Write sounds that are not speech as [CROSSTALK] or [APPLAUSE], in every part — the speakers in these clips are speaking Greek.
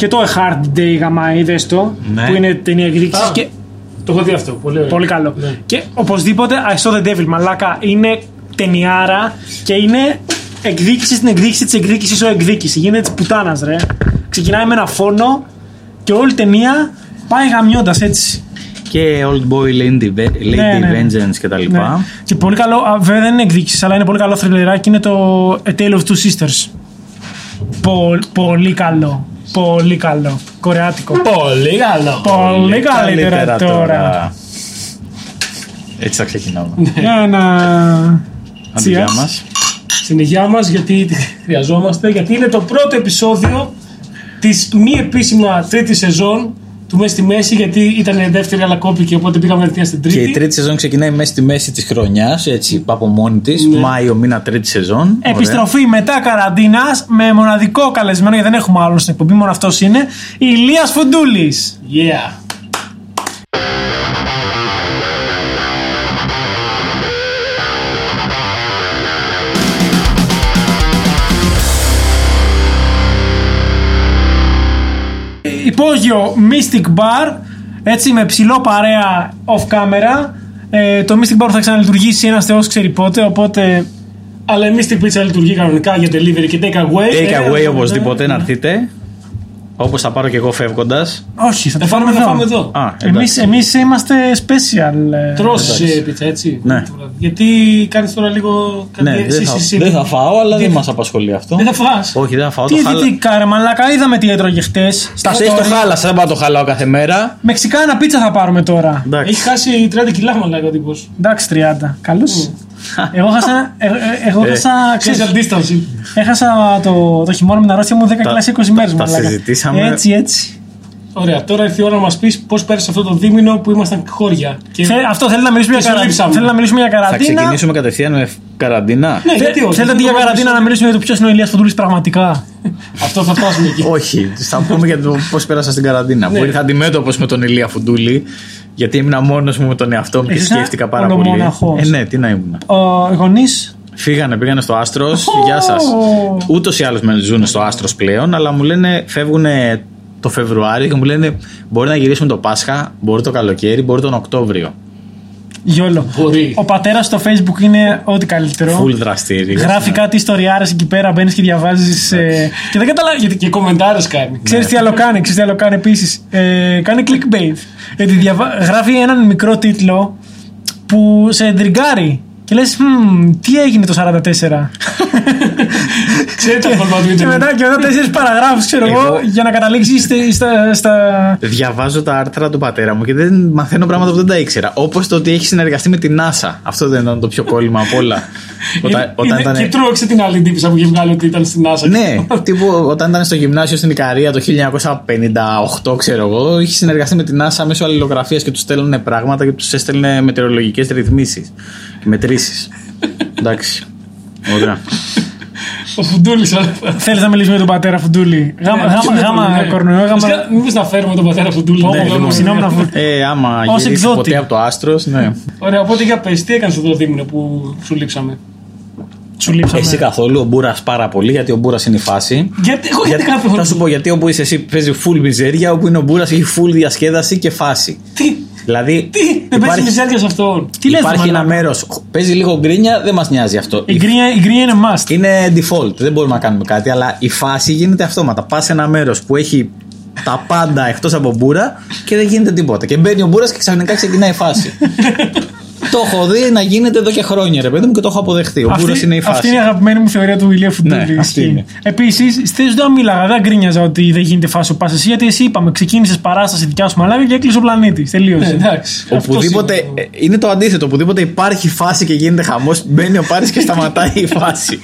Και το A Hard Day γαμά, είδες το. Ναι. Που είναι ταινία εκδίκηση. Α. Και... Το έχω δει αυτό. Πολύ, ωραίο. Πολύ καλό. Ναι. Και οπωσδήποτε I saw the devil, μαλάκα. Είναι ταινιάρα και είναι εκδίκηση στην εκδίκηση της εκδίκησης ο εκδίκηση. Γίνεται της πουτάνας, ρε. Ξεκινάει με ένα φόνο και όλη η ταινία πάει γαμιώντας έτσι. Και Old Boy Lady, Lady Ναι, ναι. Vengeance κτλ. Ναι. Και πολύ καλό, α, βέβαια δεν είναι εκδίκηση, αλλά είναι πολύ καλό θρυλεράκι. Είναι το A Tale of Two Sisters. Πο- πολύ καλό. Πολύ καλό. Κορεάτικο. Πολύ καλό. Πολύ καλύτερα τώρα. Έτσι θα ξεκινάμε. Για να. Αντιγεια Cheers. μας. Στην υγειά μας, γιατί τη χρειαζόμαστε, γιατί είναι το πρώτο επεισόδιο της μη επίσημα τρίτης σεζόν του Μέση στη Μέση, γιατί ήταν η δεύτερη, αλλά κόπηκε, οπότε πήγαμε κατευθείαν στην Και τρίτη. η τρίτη σεζόν ξεκινάει μέσα στη μέση της χρονιάς, έτσι από μόνη της. Ναι. Μάιο μήνα τρίτη σεζόν. Ωραία. Επιστροφή μετά καραντίνας με μοναδικό καλεσμένο, γιατί δεν έχουμε άλλο στην εκπομπή, μόνο αυτός είναι. Η Ηλίας Φουντούλης. Yeah. Υπόγειο Mystic Bar, έτσι με ψηλό παρέα off camera. Ε, το Mystic Bar θα ξαναλειτουργήσει ένας θεός ξέρει πότε, οπότε Αλλά εμεί την πίτσα λειτουργεί κανονικά για delivery και take away. Take Ε, away ναι, οπωσδήποτε ναι. να έρθετε. Όπως θα πάρω και εγώ φεύγοντας. όχι, θα το Θα φάμε φάμε, εδώ. θα φάμε εδώ. Α, Εμείς, εντάξει. εμείς είμαστε special. ε, Τρως ε, πίτσα, έτσι. Ναι. Γιατί κάνεις τώρα λίγο. κάτι- Ναι, εσύ- δεν θα, εσύ- δεν θα φάω, αλλά δεν μας απασχολεί αυτό. Δεν θα φας. Όχι, δεν θα φάω. Τι το χάλα... δυτικά ρε μαλάκα, είδαμε τι έτρωγε χτες Στα Τα το story. χάλασα, δεν πάω να το χαλάω κάθε μέρα. Μεξικάνα πίτσα θα πάρουμε τώρα. Εντάξει. Έχει χάσει 30 κιλά, μαλάκα ο τύπος. Εντάξει, 30. Καλώς. Εγώ χάσα. ε, ε, Εγώ Ε, χάσα. ξέρεις, Social distancing. Έχασα το, το χειμώνα με την αρρώστια μου 10 κιλά σε 20 μέρε. τα συζητήσαμε. Έτσι, έτσι. Ωραία, τώρα ήρθε η ώρα να μας πεις πώς πέρασε αυτό το δίμηνο που ήμασταν χώρια. Και... Θε- αυτό θέλει να μιλήσουμε Και για σου καραντίνα. λείψαμε. Θέλει να μιλήσουμε για Θα καραντίνα. ξεκινήσουμε κατευθείαν με καραντίνα. Ναι, Θε- γιατί όχι. Θέλετε Αυτό για το καραντίνα πάμε να μιλήσουμε για το ποιος είναι ο Ηλίας Φοντούλης πραγματικά; [LAUGHS] Αυτό θα φτάσουμε εκεί. Όχι, θα πούμε για το πώς πέρασα στην καραντίνα. Ναι. Που ήρθα αντιμέτωπος με τον Ηλία Φουντούλη, γιατί ήμουν μόνος μου με τον εαυτό μου και Εσύ ήσουν σκέφτηκα πάρα πολύ. ολομόναχος. Ε, ναι, τι να ήμουν. Ο γονείς; Φύγανε, πήγανε στο Άστρος. Γεια σας. Ούτως ή άλλως με ζουν στο Άστρος πλέον, αλλά μου λένε φεύγουν το Φεβρουάριο και μου λένε μπορεί να γυρίσουμε το Πάσχα, μπορεί το καλοκαίρι, μπορεί τον Οκτώβριο. Γιόλο. Μπορεί. Ο πατέρας στο facebook είναι ό,τι καλύτερο. Full δραστήριος. Γράφει κάτι ιστοριάρε εκεί πέρα, μπαίνεις και διαβάζεις. Ε, και δεν καταλαβαίνει. Γιατί Και κομμεντάρες κάνει. Ξέρεις τι άλλο κάνει, ξέρεις τι άλλο κάνει επίσης. Ε, κάνει clickbait. Γιατί διαβα... γράφει έναν μικρό τίτλο που σε εντριγκάρει. Και λες, τι έγινε το 44. [LAUGHS] Ξέρει τα κόλπα του και Ιντερνετ. μετά, και μετά τέσσερις παραγράφους, ξέρω εγώ, Εγώ- για να καταλήξεις στα, στα, στα- Διαβάζω τα άρθρα του πατέρα μου και δεν μαθαίνω πράγματα που δεν τα ήξερα. Όπως το ότι έχει συνεργαστεί με την NASA. Αυτό δεν ήταν το πιο κόλλημα απ' όλα. [LAUGHS] όταν, όταν Είναι- ήταν. Και τρώξε την άλλη τύπησα που είχε βγάλει ότι ήταν στην NASA. Ναι, τύπου όταν ήταν στο γυμνάσιο στην Ικαρία το 1958, ξέρω εγώ, είχε συνεργαστεί με την NASA μέσω αλληλογραφίας και τους στέλνουν πράγματα και τους έστελνε μετεωρολογικές ρυθμίσεις και μετρήσεις. [LAUGHS] Εντάξει. Ωραία. Ο Φουντούλης. Θέλεις να μιλήσουμε για τον πατέρα Φουντούλη; Γάμα, Ναι, γάμα, γάμα κορονοϊό, γάμα. Μήπως να φέρουμε τον πατέρα Φουντούλη. Πω, να πω, κάνουμε- συγγνώμη να φω- Ε, άμα Ως γυρίσει εκδότη. ποτέ από το άστρος, ναι. Ωραία, οπότε για πες, τι έκανες αυτό το δίμηνο που σου λείψαμε; Σου λείψαμε. Εσύ καθόλου, ο Μπούρας πάρα πολύ, γιατί ο Μπούρας είναι η φάση. Γιατί εγώ γιατί Γιατί, κάνω θα σου πω γιατί όπου είσαι εσύ παίζει full μιζέρια, όπου είναι ο Μπούρας έχει full διασκέδαση και φάση. Τι, Δηλαδή τι, δεν παίζει υπάρχει, μιζέρια σε αυτόν. Τι λες, υπάρχει μαλάκα; ένα μέρος. Παίζει λίγο γκρίνια, δεν μας νοιάζει αυτό. Η γκρίνια, η γκρίνια είναι must. Είναι default, δεν μπορούμε να κάνουμε κάτι, αλλά η φάση γίνεται αυτόματα. Πας σε ένα μέρος που έχει τα πάντα εκτός από μπούρα και δεν γίνεται τίποτα. Και μπαίνει ο μπούρα και ξαφνικά ξεκινάει η φάση. [LAUGHS] το έχω δει να γίνεται εδώ και χρόνια, ρε παιδί μου, και το έχω αποδεχτεί. Ο μπούρα είναι η φάση. αυτή είναι η αγαπημένη μου θεωρία του Ηλία Φουντούλη. Ναι, αυτή είναι. Επίσης, στη θέση του δεν μίλαγα, δεν γκρίνιαζα ότι δεν γίνεται φάση ο Πάσα. Γιατί εσύ είπαμε, ξεκίνησες παράσταση δικιά σου μαλάκα και έκλεισε ο πλανήτης. Ναι, Τελείωσε. εντάξει. Οπουδήποτε Αυτό ε, είναι το αντίθετο. Οπουδήποτε υπάρχει φάση και γίνεται χαμός, μπαίνει ο Πάρης και σταματάει η φάση.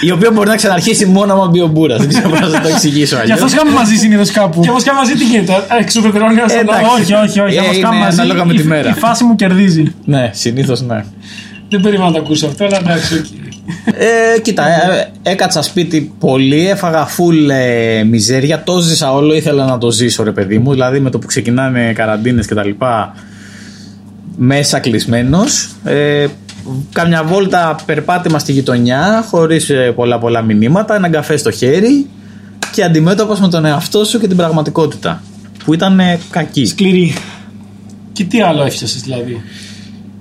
Η οποία μπορεί να ξαναρχίσει μόνο άμα μπει ο Μπούρας. Δεν ξέρω πώς να το εξηγήσω Γι' αλλιώς. αυτό σκάμε μαζί συνήθως κάπου. Και όμως και μαζί τι γίνεται. Εξουδετερώνει ένα Εντάξει. όχι, όχι, όχι. Ε, Άμα είναι σκάμε μαζί. ανάλογα με η- τη μέρα. Η φάση μου κερδίζει. Ναι, συνήθως ναι. Δεν περίμενα να το ακούσω αυτό, αλλά εντάξει, οκ. Ε, κοίτα, ε, έκατσα σπίτι πολύ, έφαγα φουλ ε, μιζέρια, το ζήσα όλο, ήθελα να το ζήσω ρε παιδί μου, δηλαδή με το που ξεκινάνε καραντίνες και τα λοιπά, μέσα κλεισμένος. Ε, κάμια βόλτα περπάτημα στη γειτονιά, χωρίς ε, πολλά πολλά μηνύματα, ένα καφέ στο χέρι και αντιμέτωπος με τον εαυτό σου και την πραγματικότητα. Που ήταν ε, κακή. Σκληρή. Και τι άλλο έφτιασες δηλαδή;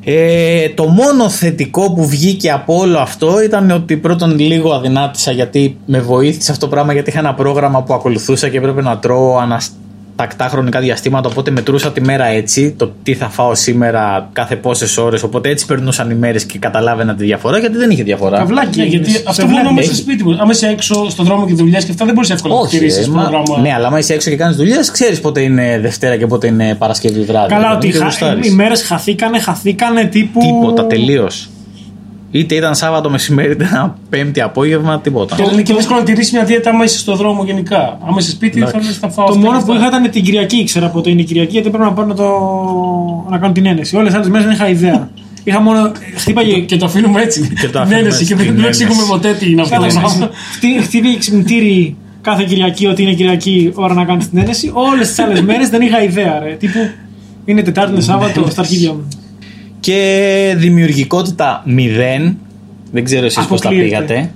Ε, το μόνο θετικό που βγήκε από όλο αυτό ήταν ότι πρώτον λίγο αδυνάτησα γιατί με βοήθησε αυτό το πράγμα γιατί είχα ένα πρόγραμμα που ακολουθούσα και έπρεπε να τρώω αναστατικά τακτά χρονικά διαστήματα. Οπότε μετρούσα τη μέρα έτσι, το τι θα φάω σήμερα κάθε πόσες ώρες. Οπότε έτσι περνούσαν οι μέρες και καταλάβαινα τη διαφορά γιατί δεν είχε διαφορά. Καβλάκι. Ναι, γιατί Σε αυτό βλέπει. μόνο μέσα στο σπίτι μου. Άμα είσαι έξω στον δρόμο και δουλειά και αυτά δεν μπορείς εύκολα να Όχι, τηρήσει ε, μα- πρόγραμμα. ναι, αλλά άμα είσαι έξω και κάνεις δουλειές, ξέρεις πότε είναι Δευτέρα και πότε είναι Παρασκευή βράδυ. Καλά, Δηλαδή, ότι και χα... γουστάρεις. οι μέρες χαθήκανε, χαθήκανε τύπου. Τίποτα, τελείως. Είτε ήταν Σάββατο μεσημέρι, είτε ήταν Πέμπτη απόγευμα, τίποτα. Και είναι και δύσκολο να τηρήσει μια δίαιτα άμα είσαι στον δρόμο γενικά. Άμα είσαι σπίτι θα λες θα φάω Το αυτά μόνο και που αυτά. είχα ήταν την Κυριακή, ήξερα πότε είναι η Κυριακή, γιατί πρέπει να πάω να, το... να κάνω την ένεση. Όλες τι άλλες μέρες δεν είχα ιδέα. είχα μόνο. Χτύπαγε. Και το αφήνουμε έτσι. Και το Ναι, αφήνουμε ναι, έτσι, και την δεν ένεση. εξηγούμε ποτέ τι είναι αυτό. το πράγμα. Χτύ- Χτύπαγε ξυπνητήρι κάθε Κυριακή ότι είναι Κυριακή ώρα να κάνεις την ένεση. Όλες τις άλλες μέρες δεν είχα ιδέα, ρε. Τύπου είναι Τετάρτη, είναι Σάββατο στα αρχίδια μου. Και δημιουργικότητα μηδέν. Δεν ξέρω εσείς πώς τα Αποκλείεται. πήγατε.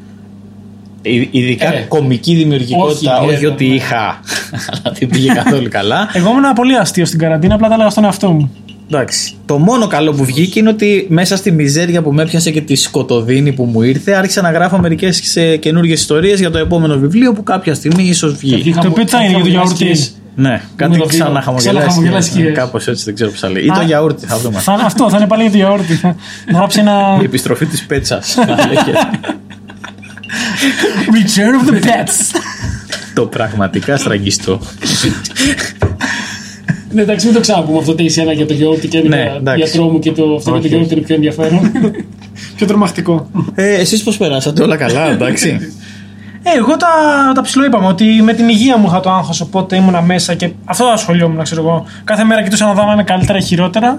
Ε, Ειδικά Ε, κομική δημιουργικότητα, όχι όχι, ιδιαίτερα, ότι ναι. είχα, [LAUGHS] αλλά δεν πήγε καθόλου καλά. [LAUGHS] Εγώ ήμουν πολύ αστείο στην καραντίνα, απλά τα έλεγα στον εαυτό μου. Εντάξει. Το μόνο καλό που βγήκε είναι ότι μέσα στη μιζέρια που με έπιασε και τη σκοτωδίνη που μου ήρθε, άρχισα να γράφω μερικές καινούργιες ιστορίες για το επόμενο βιβλίο που κάποια στιγμή ίσως βγει. Το οποίο τι θα είναι για το γιαούρτι. Ναι, κάτι Νούμερο δύο. ξανά Ξαναχαμογελάς χαμογελάσει. σκιές. Κάπως έτσι δεν ξέρω πώ θα λέει. Ή το Α. γιαούρτι, θα δούμε. Θα είναι αυτό, θα είναι πάλι για το γιαούρτι. Θα θα γράψει ένα. Η επιστροφή της πέτσας. [LAUGHS] Return of the Pets. το πραγματικά στραγγιστό. Ναι, εντάξει, μην το ξαναπούμε αυτό το εσένα για το γιαούρτι και Ναι, για εντάξει. γιατρό μου και το, αυτό με το Όχι. γιαούρτι είναι πιο ενδιαφέρον. [LAUGHS] Πιο τρομακτικό. Ε, εσείς πώς περάσατε όλα καλά, εντάξει. [LAUGHS] Ε, εγώ τα, τα ψηλό είπαμε ότι με την υγεία μου είχα το άγχος, οπότε ήμουνα μέσα και αυτό ασχολιόμουν, ξέρω εγώ. Κάθε μέρα κοιτούσα να δω αν είμαι καλύτερα ή χειρότερα.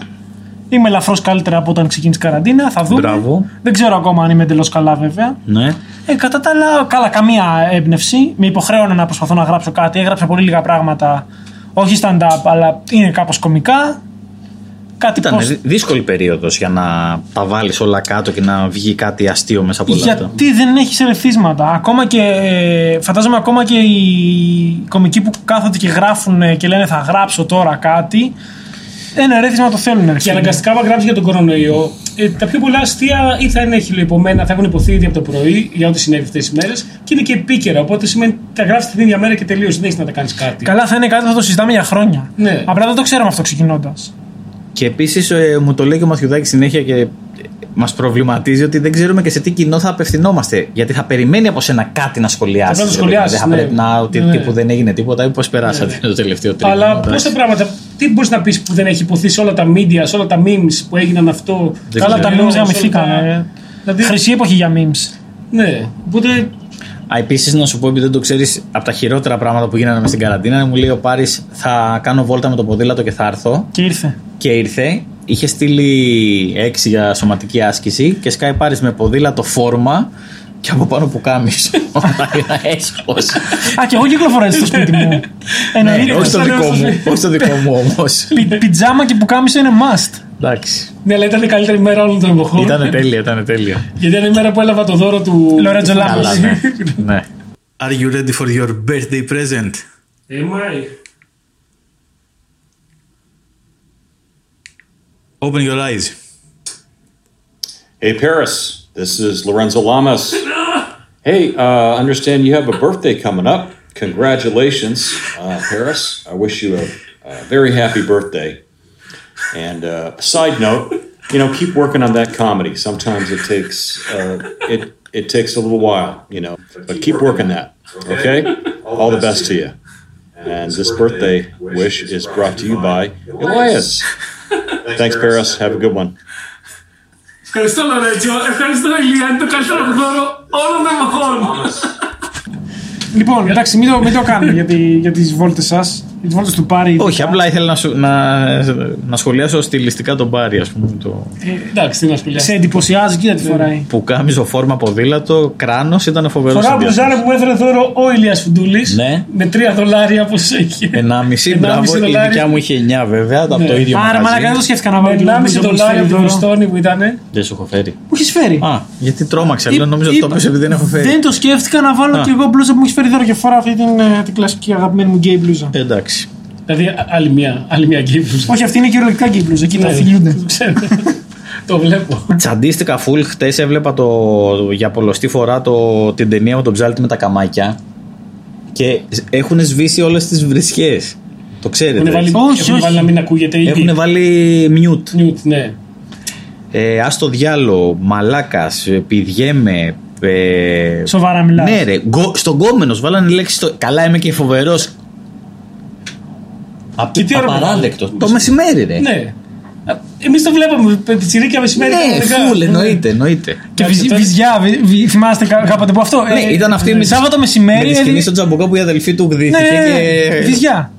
Είμαι ελαφρώς καλύτερα από όταν ξεκίνησε η καραντίνα, θα δούμε. Μπράβο. Δεν ξέρω ακόμα αν είμαι εντελώς καλά, βέβαια. ναι. Ε, κατά τα άλλα, καλά, καμία έμπνευση. Με υποχρέωνε να προσπαθώ να γράψω κάτι. Έγραψα πολύ λίγα πράγματα. Όχι stand-up, αλλά είναι κάπως κομικά. Κάτι Ήταν πώς- δυ- δύσκολη περίοδος για να τα βάλεις όλα κάτω και να βγει κάτι αστείο μέσα από όλα αυτά. Γιατί δεν έχεις ερεθίσματα. Ακόμα και. ε, Φαντάζομαι ακόμα και οι κομικοί που κάθονται και γράφουν και λένε θα γράψω τώρα κάτι. Ένα ερέθισμα το θέλουν. ρε Και φίλε. αναγκαστικά, άμα γράψεις για τον κορονοϊό, ε, τα πιο πολλά αστεία ή θα είναι χιλιοϊπωμένα, θα έχουν υποθεί ήδη από το πρωί για ό,τι συνέβη αυτές τις μέρες και είναι και επίκαιρα. Οπότε σημαίνει ότι τα γράφεις την ίδια μέρα και τελείως. Δεν έχεις να τα κάνεις κάτι. Καλά, θα είναι κάτι που θα το συζητάμε για χρόνια. Ναι. Απλά δεν το ξέραμε αυτό ξεκινώντας. Και επίσης ε, μου το λέει και ο Μαθιουδάκης συνέχεια και μας προβληματίζει ότι δεν ξέρουμε και σε τι κοινό θα απευθυνόμαστε. Γιατί θα περιμένει από σένα κάτι να σχολιάσεις. Θα πρέπει να σχολιάσεις, Δεν θα ναι. πρέπει να ότι Ναι. τύπου δεν έγινε τίποτα ή πώς περάσατε το τελευταίο τρίμηνο. Αλλά εντάξει. πόσα πράγματα, τι μπορείς να πεις που δεν έχει υποθεί σε όλα τα media, σε όλα τα memes που έγιναν αυτό; Δεν Καλά, ξέρω. τα memes σε όλα γαμηθήκαν. τα- ε. Δηλαδή, Χρυσή εποχή για memes. ναι. Οπότε Α, επίσης, να σου πω, επειδή δεν το ξέρεις, από τα χειρότερα πράγματα που γίνανε μες στην καραντίνα, μου λέει ο Πάρης, θα κάνω βόλτα με το ποδήλατο και θα έρθω. Και ήρθε. Και ήρθε, είχε στείλει έξι για σωματική άσκηση και σκάει Πάρης με ποδήλατο φόρμα και από πάνω που κάμεις. Ένα έσχος. Α, και εγώ κυκλοφορώ έτσι στο σπίτι μου. Εννοείται. Ναι, όχι το σαν δικό έσχος. μου, όχι το δικό μου όμως. Πι- Πιτζάμα και πουκάμισο είναι must. Εντάξει. ναι, αλλά ήταν η καλύτερη μέρα όλων των εποχών. Ήταν τέλεια, ήταν τέλεια. Γιατί ήταν η μέρα που έλαβα το δώρο του. Λορέτζο του- Λάμπος. Καλά, ναι. ναι. Are you ready for your birthday present? Am I? Open your eyes. Hey, Paris. This is Lorenzo Lamas. Hey, uh, understand you have a birthday coming up. Congratulations, uh, Paris. I wish you a, a very happy birthday. And uh, side note, you know, keep working on that comedy. Sometimes it takes uh, it it takes a little while, you know, but keep working that. Okay. All the best to you. And this birthday wish is brought to you by Elias. Thanks, Paris. Have a good one. Ευχαριστώ, Λορέτσο. Ευχαριστώ, Ηλία. Είναι το καλύτερο δώρο όλων των εποχών. Λοιπόν, εντάξει, μην το, μην το κάνετε για, τη, για τις βόλτες σας. Η βόλτα του Πάρη. Όχι, απλά ήθελα να, σου, να, να σχολιάσω στιλιστικά τον Πάρη, ας πούμε. Το... Εντάξει, τι να σχολιάσει. Σε εντυπωσιάζει, κοίτα τι φοράει. Που κάμιζο φόρμα ποδήλατο, κράνος ήταν φοβερός. Φοράω μπλουζάρα που μου έφερε δώρο ο Ηλίας Φουντούλης. Ναι. Με 3 δολάρια που έχει. 1,5 μπράβο. Η δολάρια. δικιά μου είχε 9 βέβαια, από Ναι. το ίδιο Άρα, μαλακά δεν το μαγαζί. σκέφτηκα να βάλω. Με και εγώ 1,5 μπλούζα που δολάρια έχει από φέρει τον δώρο. Βοστόνη που ήταν. Δεν σου έχω φέρει. Μου έχεις φέρει; Α, γιατί τρόμαξα. Λέω, νομίζω ότι το Είπα- έπεσε επειδή δεν έχω φέρει. Δεν το σκέφτηκα να βάλω Α. και εγώ μπλούζα που μου έχεις φέρει δώρο και φοράω αυτή την, ε, την κλασική αγαπημένη μου γκέι μπλούζα. Ε, Εντάξει. Δηλαδή άλλη μια, άλλη μια γκέι μπλουζά. Όχι, αυτή είναι κυριολεκτικά γκέι μπλούζα. Κοίτα, Ναι, φιλιούνται. το [LAUGHS] ξέρω. Το βλέπω. Τσαντίστηκα full. Χτες έβλεπα το, για πολλωστή φορά το, την ταινία με τον ψάλτη με τα καμάκια. Και έχουν σβήσει όλες τις βρισχές. Το ξέρετε. Έχουν βάλει, έτσι. Όχι, έχουν όχι. βάλει να μην ακούγεται η Έχουν βάλει mute. Νιούτ, ναι. Ε, ας το διάλο, μαλάκας, πηδιέμαι. Ε, Σοβαρά μιλάς. Ναι, ρε. Γκο, στον κόμενος βάλανε λέξη. Στο... Καλά, είμαι και φοβερός. Και τι ώρα Απαράδεκτο. που- Το μεσημέρι, ρε. Ναι. Εμείς το βλέπαμε με πιτσιρίκια μεσημέρι. Ναι, κανονικά. φουλ, εννοείται, εννοείται. Και Εντάξει, βυζ- τώρα- βυζιά, βυ- βυ- θυμάστε κα- κάποτε που αυτό. Ναι, ε, ήταν αυτή με τη- Σάββατο μεσημέρι. Με τη σκηνή έδι- στο τζαμπουκό που η αδελφή του Ναι, γδύθηκε ναι, ναι, και. βυζιά.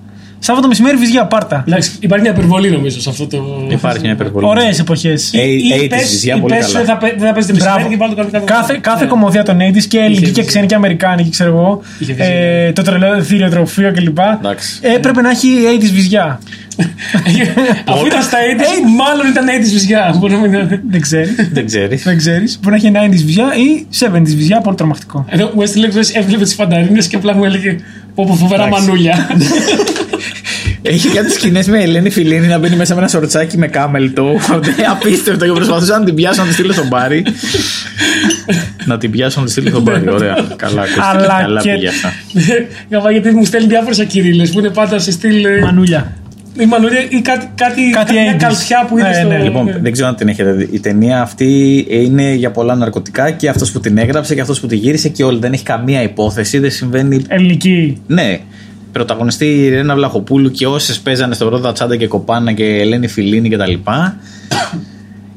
Σάββατο μεσημέρι βυζιά, πάρτα. Εντάξει, υπάρχει μια υπερβολή νομίζω σε αυτό το. Υπάρχει μια υπερβολή. Ωραίες εποχές. Ε, Ή- ή 80s, πες- βυζιά, ή πολύ πες καλά. Δεν θα, παι- δεν θα παίζετε μεσημέρι Μπράβο. και βάλτε το κάτι Κάθε, κάθε Ναι. κομμωδία των 80s και ελληνική και βυζιά. ξένη και αμερικάνικη, ξέρω εγώ. Είχε βυζιά. Ε, το τρελό θηριοτροφείο κλπ. Εντάξει. Έπρεπε να έχει 80s βυζιά. [LAUGHS] Αφού ήταν στα 80s, Ε, μάλλον ήταν 80s βυζιά. Μπορούμε να- Δεν ξέρεις. Δεν ξέρεις. Δεν ξέρεις. Μπορεί να έχει 90s βυζιά ή 70s βυζιά, πολύ τρομακτικό. Εδώ ο Wesley Legends έβλεπες τις φανταρίνες και απλά μου έλεγε πω πω φοβερά Εντάξει. μανούλια. [LAUGHS] Έχει κάτι σκηνές με Ελένη Φιλίνη να μπαίνει μέσα με ένα σορτσάκι με κάμελτο. Απίστευτο και προσπαθούσα να την πιάσω να τη στείλω στον Μπάρι. να την πιάσω να τη στείλω στον Μπάρι. Ωραία. Καλά, ακούστηκε. Αλλά Καλά και- πήγε αυτά. [LAUGHS] Γαμά, γιατί μου στέλνει διάφορες ακυρίλες που είναι πάντα σε στυλ. ε, Μανούλια. Η μανούλια ή κάτι, κάτι, Κάτι μια 80s. καλτσιά που είναι Ναι, στο. ναι. Λοιπόν, δεν ξέρω αν την έχετε δει. Η ταινία αυτή είναι για πολλά ναρκωτικά και αυτός που την έγραψε και αυτός που τη γύρισε και όλοι. Δεν έχει καμία υπόθεση, δεν συμβαίνει. Ελληνική. Ναι. Πρωταγωνιστή η Ρένα Βλαχοπούλου και όσες παίζανε στο Ρόδα Τσάντα και Κοπάνα και Ελένη Φιλίνη κτλ.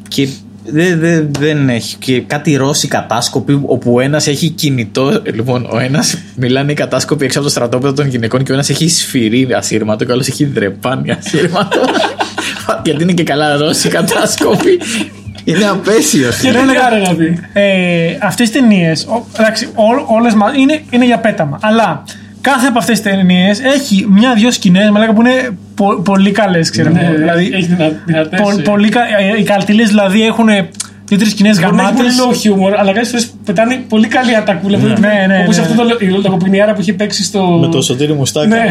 Και δεν, δεν, δεν έχει. Και κάτι Ρώσοι κατάσκοποι όπου ο ένας έχει κινητό. Λοιπόν, ο ένας μιλάνε οι κατάσκοποι έξω από το στρατόπεδο των γυναικών και ο ένας έχει σφυρί ασύρματο και ο άλλος έχει δρεπάνι ασύρματο. [LAUGHS] Γιατί είναι και καλά Ρώσοι κατάσκοποι. Είναι απέσιος. Και δεν έκανε να δει. Ε, αυτές τις ταινίες, ο- εντάξει, ό, όλες μας, είναι, είναι για πέταμα. Αλλά κάθε από αυτές τις ταινίες έχει μια-δυο σκηνές μαλάκα, που είναι πο- πολύ καλές, ξέρω εγώ. Ναι, δηλαδή, έχει δυνα- δυνατές, πο- ε. πολύ, κα- ε, οι καλτήλες δηλαδή έχουν δύο-τρεις σκηνές Μπορεί να έχει πολύ γαμάτες. low humor, αλλά κάποιες φορές πετάνε πολύ καλή ατακούλα. Ναι, ναι, Όπως ναι. αυτό το η λογοπινιάρα που είχε παίξει στο. Με το σωτήρι μουστάκα. Ναι.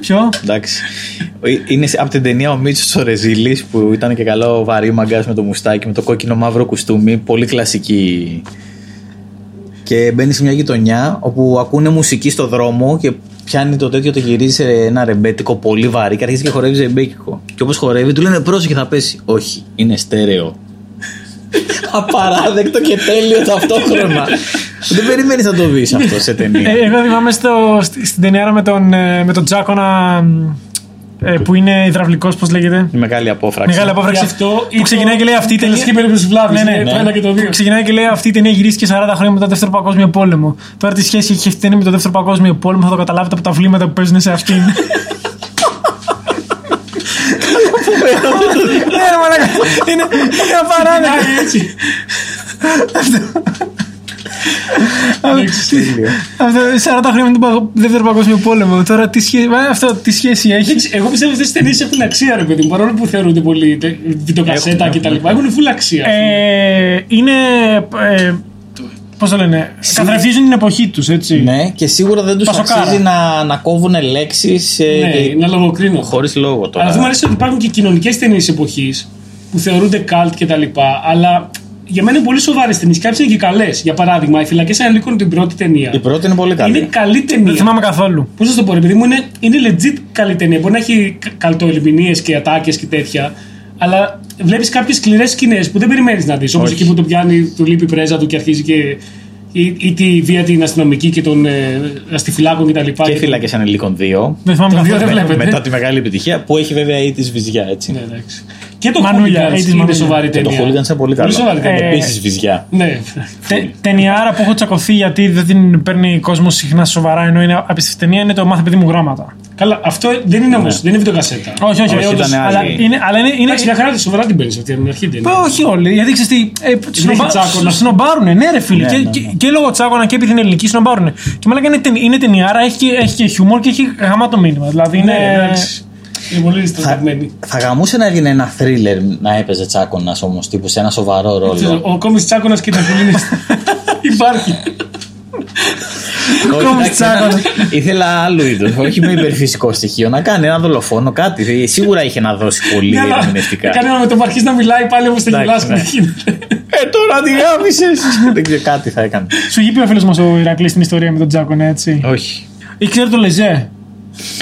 Ποιο; Εντάξει. Είναι από την ταινία ο Μίτσος ο Ρεζίλης που ήταν και καλό βαρύ μαγκάς με το μουστάκι, με το κόκκινο μαύρο κουστούμι. Πολύ κλασική. Και μπαίνει σε μια γειτονιά όπου ακούνε μουσική στο δρόμο και πιάνει το τέτοιο, το γυρίζει σε ένα ρεμπέτικο πολύ βαρύ και αρχίζει και χορεύει ρεμπέτικο. Και όπως χορεύει, του λένε πρόσεχε θα πέσει. Όχι, είναι στέρεο. [LAUGHS] Απαράδεκτο και τέλειο ταυτόχρονα. Δεν περιμένεις να το δεις αυτό σε ταινία. Ε, εγώ θυμάμαι στο, στη- στην ταινία με τον, ε, με τον Τζάκονα ε, που είναι υδραυλικός, πώς λέγεται; Η μεγάλη απόφραξη. Μεγάλη Γι' απόφραξη. αυτό Που ξεκινάει και λέει αυτή η ταινία. Τελική περίπτωση βλάβης. Ναι, ναι, Ναι, ναι. Το ένα και το δύο. Ξεκινάει και λέει αυτή η ταινία γυρίστηκε 40 χρόνια μετά το δεύτερο παγκόσμιο πόλεμο. Τώρα τι σχέση έχει αυτή η ταινία με το δεύτερο παγκόσμιο πόλεμο θα το καταλάβετε από τα βλήματα που παίζουν σε αυτήν. Ναι, ρε μαλάκα. Είναι είναι απαράδεκτο. Πάει έτσι. Τέλειο. Αυτό 40 χρόνια με τον παγο- δεύτερο παγκόσμιο πόλεμο. Τώρα τι σχέση, μα, αυτό, τι σχέση έχει; Δεν ξέρω, Εγώ πιστεύω ότι αυτές τι ταινίες έχουν αξία, ρε παιδί μου. Παρόλο που θεωρούνται πολύ τε- βιντεοκασέτα Έχουν, κτλ. Έχουν full αξία. Ε, είναι. Ε, Πώς το λένε, καθρεφτίζουν την εποχή τους, έτσι. Ναι, και σίγουρα δεν τους Πασοκάρα. αξίζει να, να κόβουν λέξεις Ναι, να λογοκρίνω. χωρίς λόγο τώρα. Αλλά αυτό μου αρέσει ότι υπάρχουν και κοινωνικές ταινίες εποχής που θεωρούνται cult κτλ. Αλλά για μένα είναι πολύ σοβαρές ταινίες. Κάποιες είναι και καλές. Για παράδειγμα, Οι Φυλακές Ανηλίκων την πρώτη ταινία. Η πρώτη είναι πολύ καλή. Είναι καλή Δεν ταινία. θυμάμαι καθόλου. Πώς να σου το πω, ρε παιδί μου, είναι, είναι legit καλή ταινία. Μπορεί να έχει καλτοελμηνίες και ατάκες και τέτοια. Αλλά βλέπεις κάποιες σκληρές σκηνές που δεν περιμένεις να δεις. Όπως Όχι. εκεί που το πιάνει, του λείπει η πρέζα του και αρχίζει και. ή, ή τη βία την αστυνομική και των ε, αστιφυλάκων κτλ. Και οι φύλακε ανηλίκων 2. Δεν θυμάμαι Το δύο καθόλου. δεν βλέπετε. Μετά τη μεγάλη επιτυχία που έχει βέβαια η της βυζιά, έτσι. Ναι, εντάξει. Και το Μανούλια, Hooligans AIDS είναι Μανούλια. σοβαρή Και το ταινία. Hooligans είναι πολύ καλό. σοβαρή ταινία. Ε, Επίσης βυζιά. Ναι. Τε- Ταινιάρα που έχω τσακωθεί γιατί δεν την παίρνει κόσμος συχνά σοβαρά ενώ είναι απίστευτη ταινία είναι το Μάθε παιδί μου γράμματα. Καλά, αυτό δεν είναι όμως, δεν είναι βιντεοκασέτα. Όχι, όχι, Όχι, όχι. ήταν Αλλά άλλη. είναι, αλλά είναι, είναι, Εντάξει, μια χαρά τη σοβαρά την παίρνεις αυτή την αρχή. Δεν είναι. όχι όλοι. Γιατί ξέρεις τι. Ε, σνομπα- τσάκωνα. Σνομπάρουνε, ναι, ρε φίλε. Ναι, και, ναι, ναι. Και, και λόγω τσάκωνα και επειδή είναι ελληνική, σνομπάρουνε. Και μάλλον είναι, ταινι- είναι ταινιάρα, έχει, και- έχει και χιούμορ και έχει γαμάτο μήνυμα. Δηλαδή είναι. Ναι, εντάξει. Είναι πολύ στρατευμένη. Θα γαμούσε να έγινε ένα θρίλερ να έπαιζε τσάκονα όμως, τύπου σε ένα σοβαρό ρόλο. Ο κόμις Τσάκονα και τα κουλίνε. [LAUGHS] Υπάρχει. Όχι, Κόμις εντάξει, τσάκωνας. ένα- Ήθελα άλλου είδου, όχι με υπερφυσικό στοιχείο. Να κάνει ένα δολοφόνο, κάτι. Σίγουρα είχε να δώσει πολύ Ναι, αλλά ερμηνευτικά. Έκανε ένα με τον αρχίσει να μιλάει πάλι όπω το Εντάξει, γελάς. ναι. Ε, τώρα τι γάμισες. Δεν ξέρω, κάτι θα έκανε. Σου είπε ο φίλος μας ο Ηρακλής την ιστορία με τον Τζάκονα, έτσι; Όχι. Ή ξέρει το Λεζέ;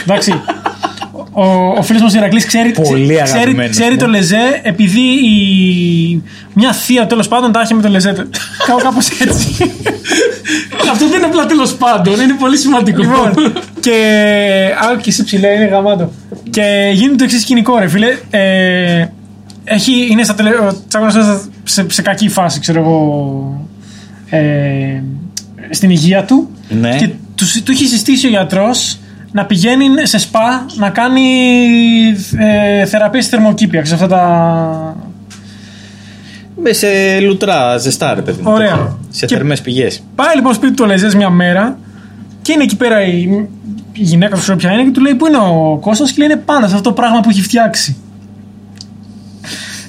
Εντάξει. Ο, ο φίλος μας ο Ηρακλής ξέρει, Πολύ ξέρει, αγαπημένος ξέρει μου. το Λεζέ επειδή η... μια θεία τέλος πάντων τα είχε με το Λεζέ. Κάπως έτσι. [LAUGHS] Αυτό δεν είναι απλά τέλος πάντων, είναι πολύ σημαντικό. λοιπόν, και. Α, και εσύ ψηλέ, είναι γαμάτο. Και γίνεται το εξής σκηνικό, ρε φίλε. Ε, έχει, είναι στα τελε... Ο Τσάκωνας είναι στα- σε, σε κακή φάση, ξέρω εγώ. Ε, στην υγεία του. Ναι. Και του, του έχει συστήσει ο γιατρός να πηγαίνει σε σπα να κάνει ε, θεραπεία στη θερμοκήπια. Σε αυτά τα. Με σε λουτρά, ζεστά, ρε παιδί. μου. Ωραία. Σε Και- θερμές πηγές. Πάει λοιπόν σπίτι του Λεζέ μια μέρα και είναι εκεί πέρα η, η γυναίκα του, ξέρω ποια είναι, και του λέει: Πού είναι ο Κώστας; και λέει: Είναι πάνω σε αυτό το πράγμα που έχει φτιάξει.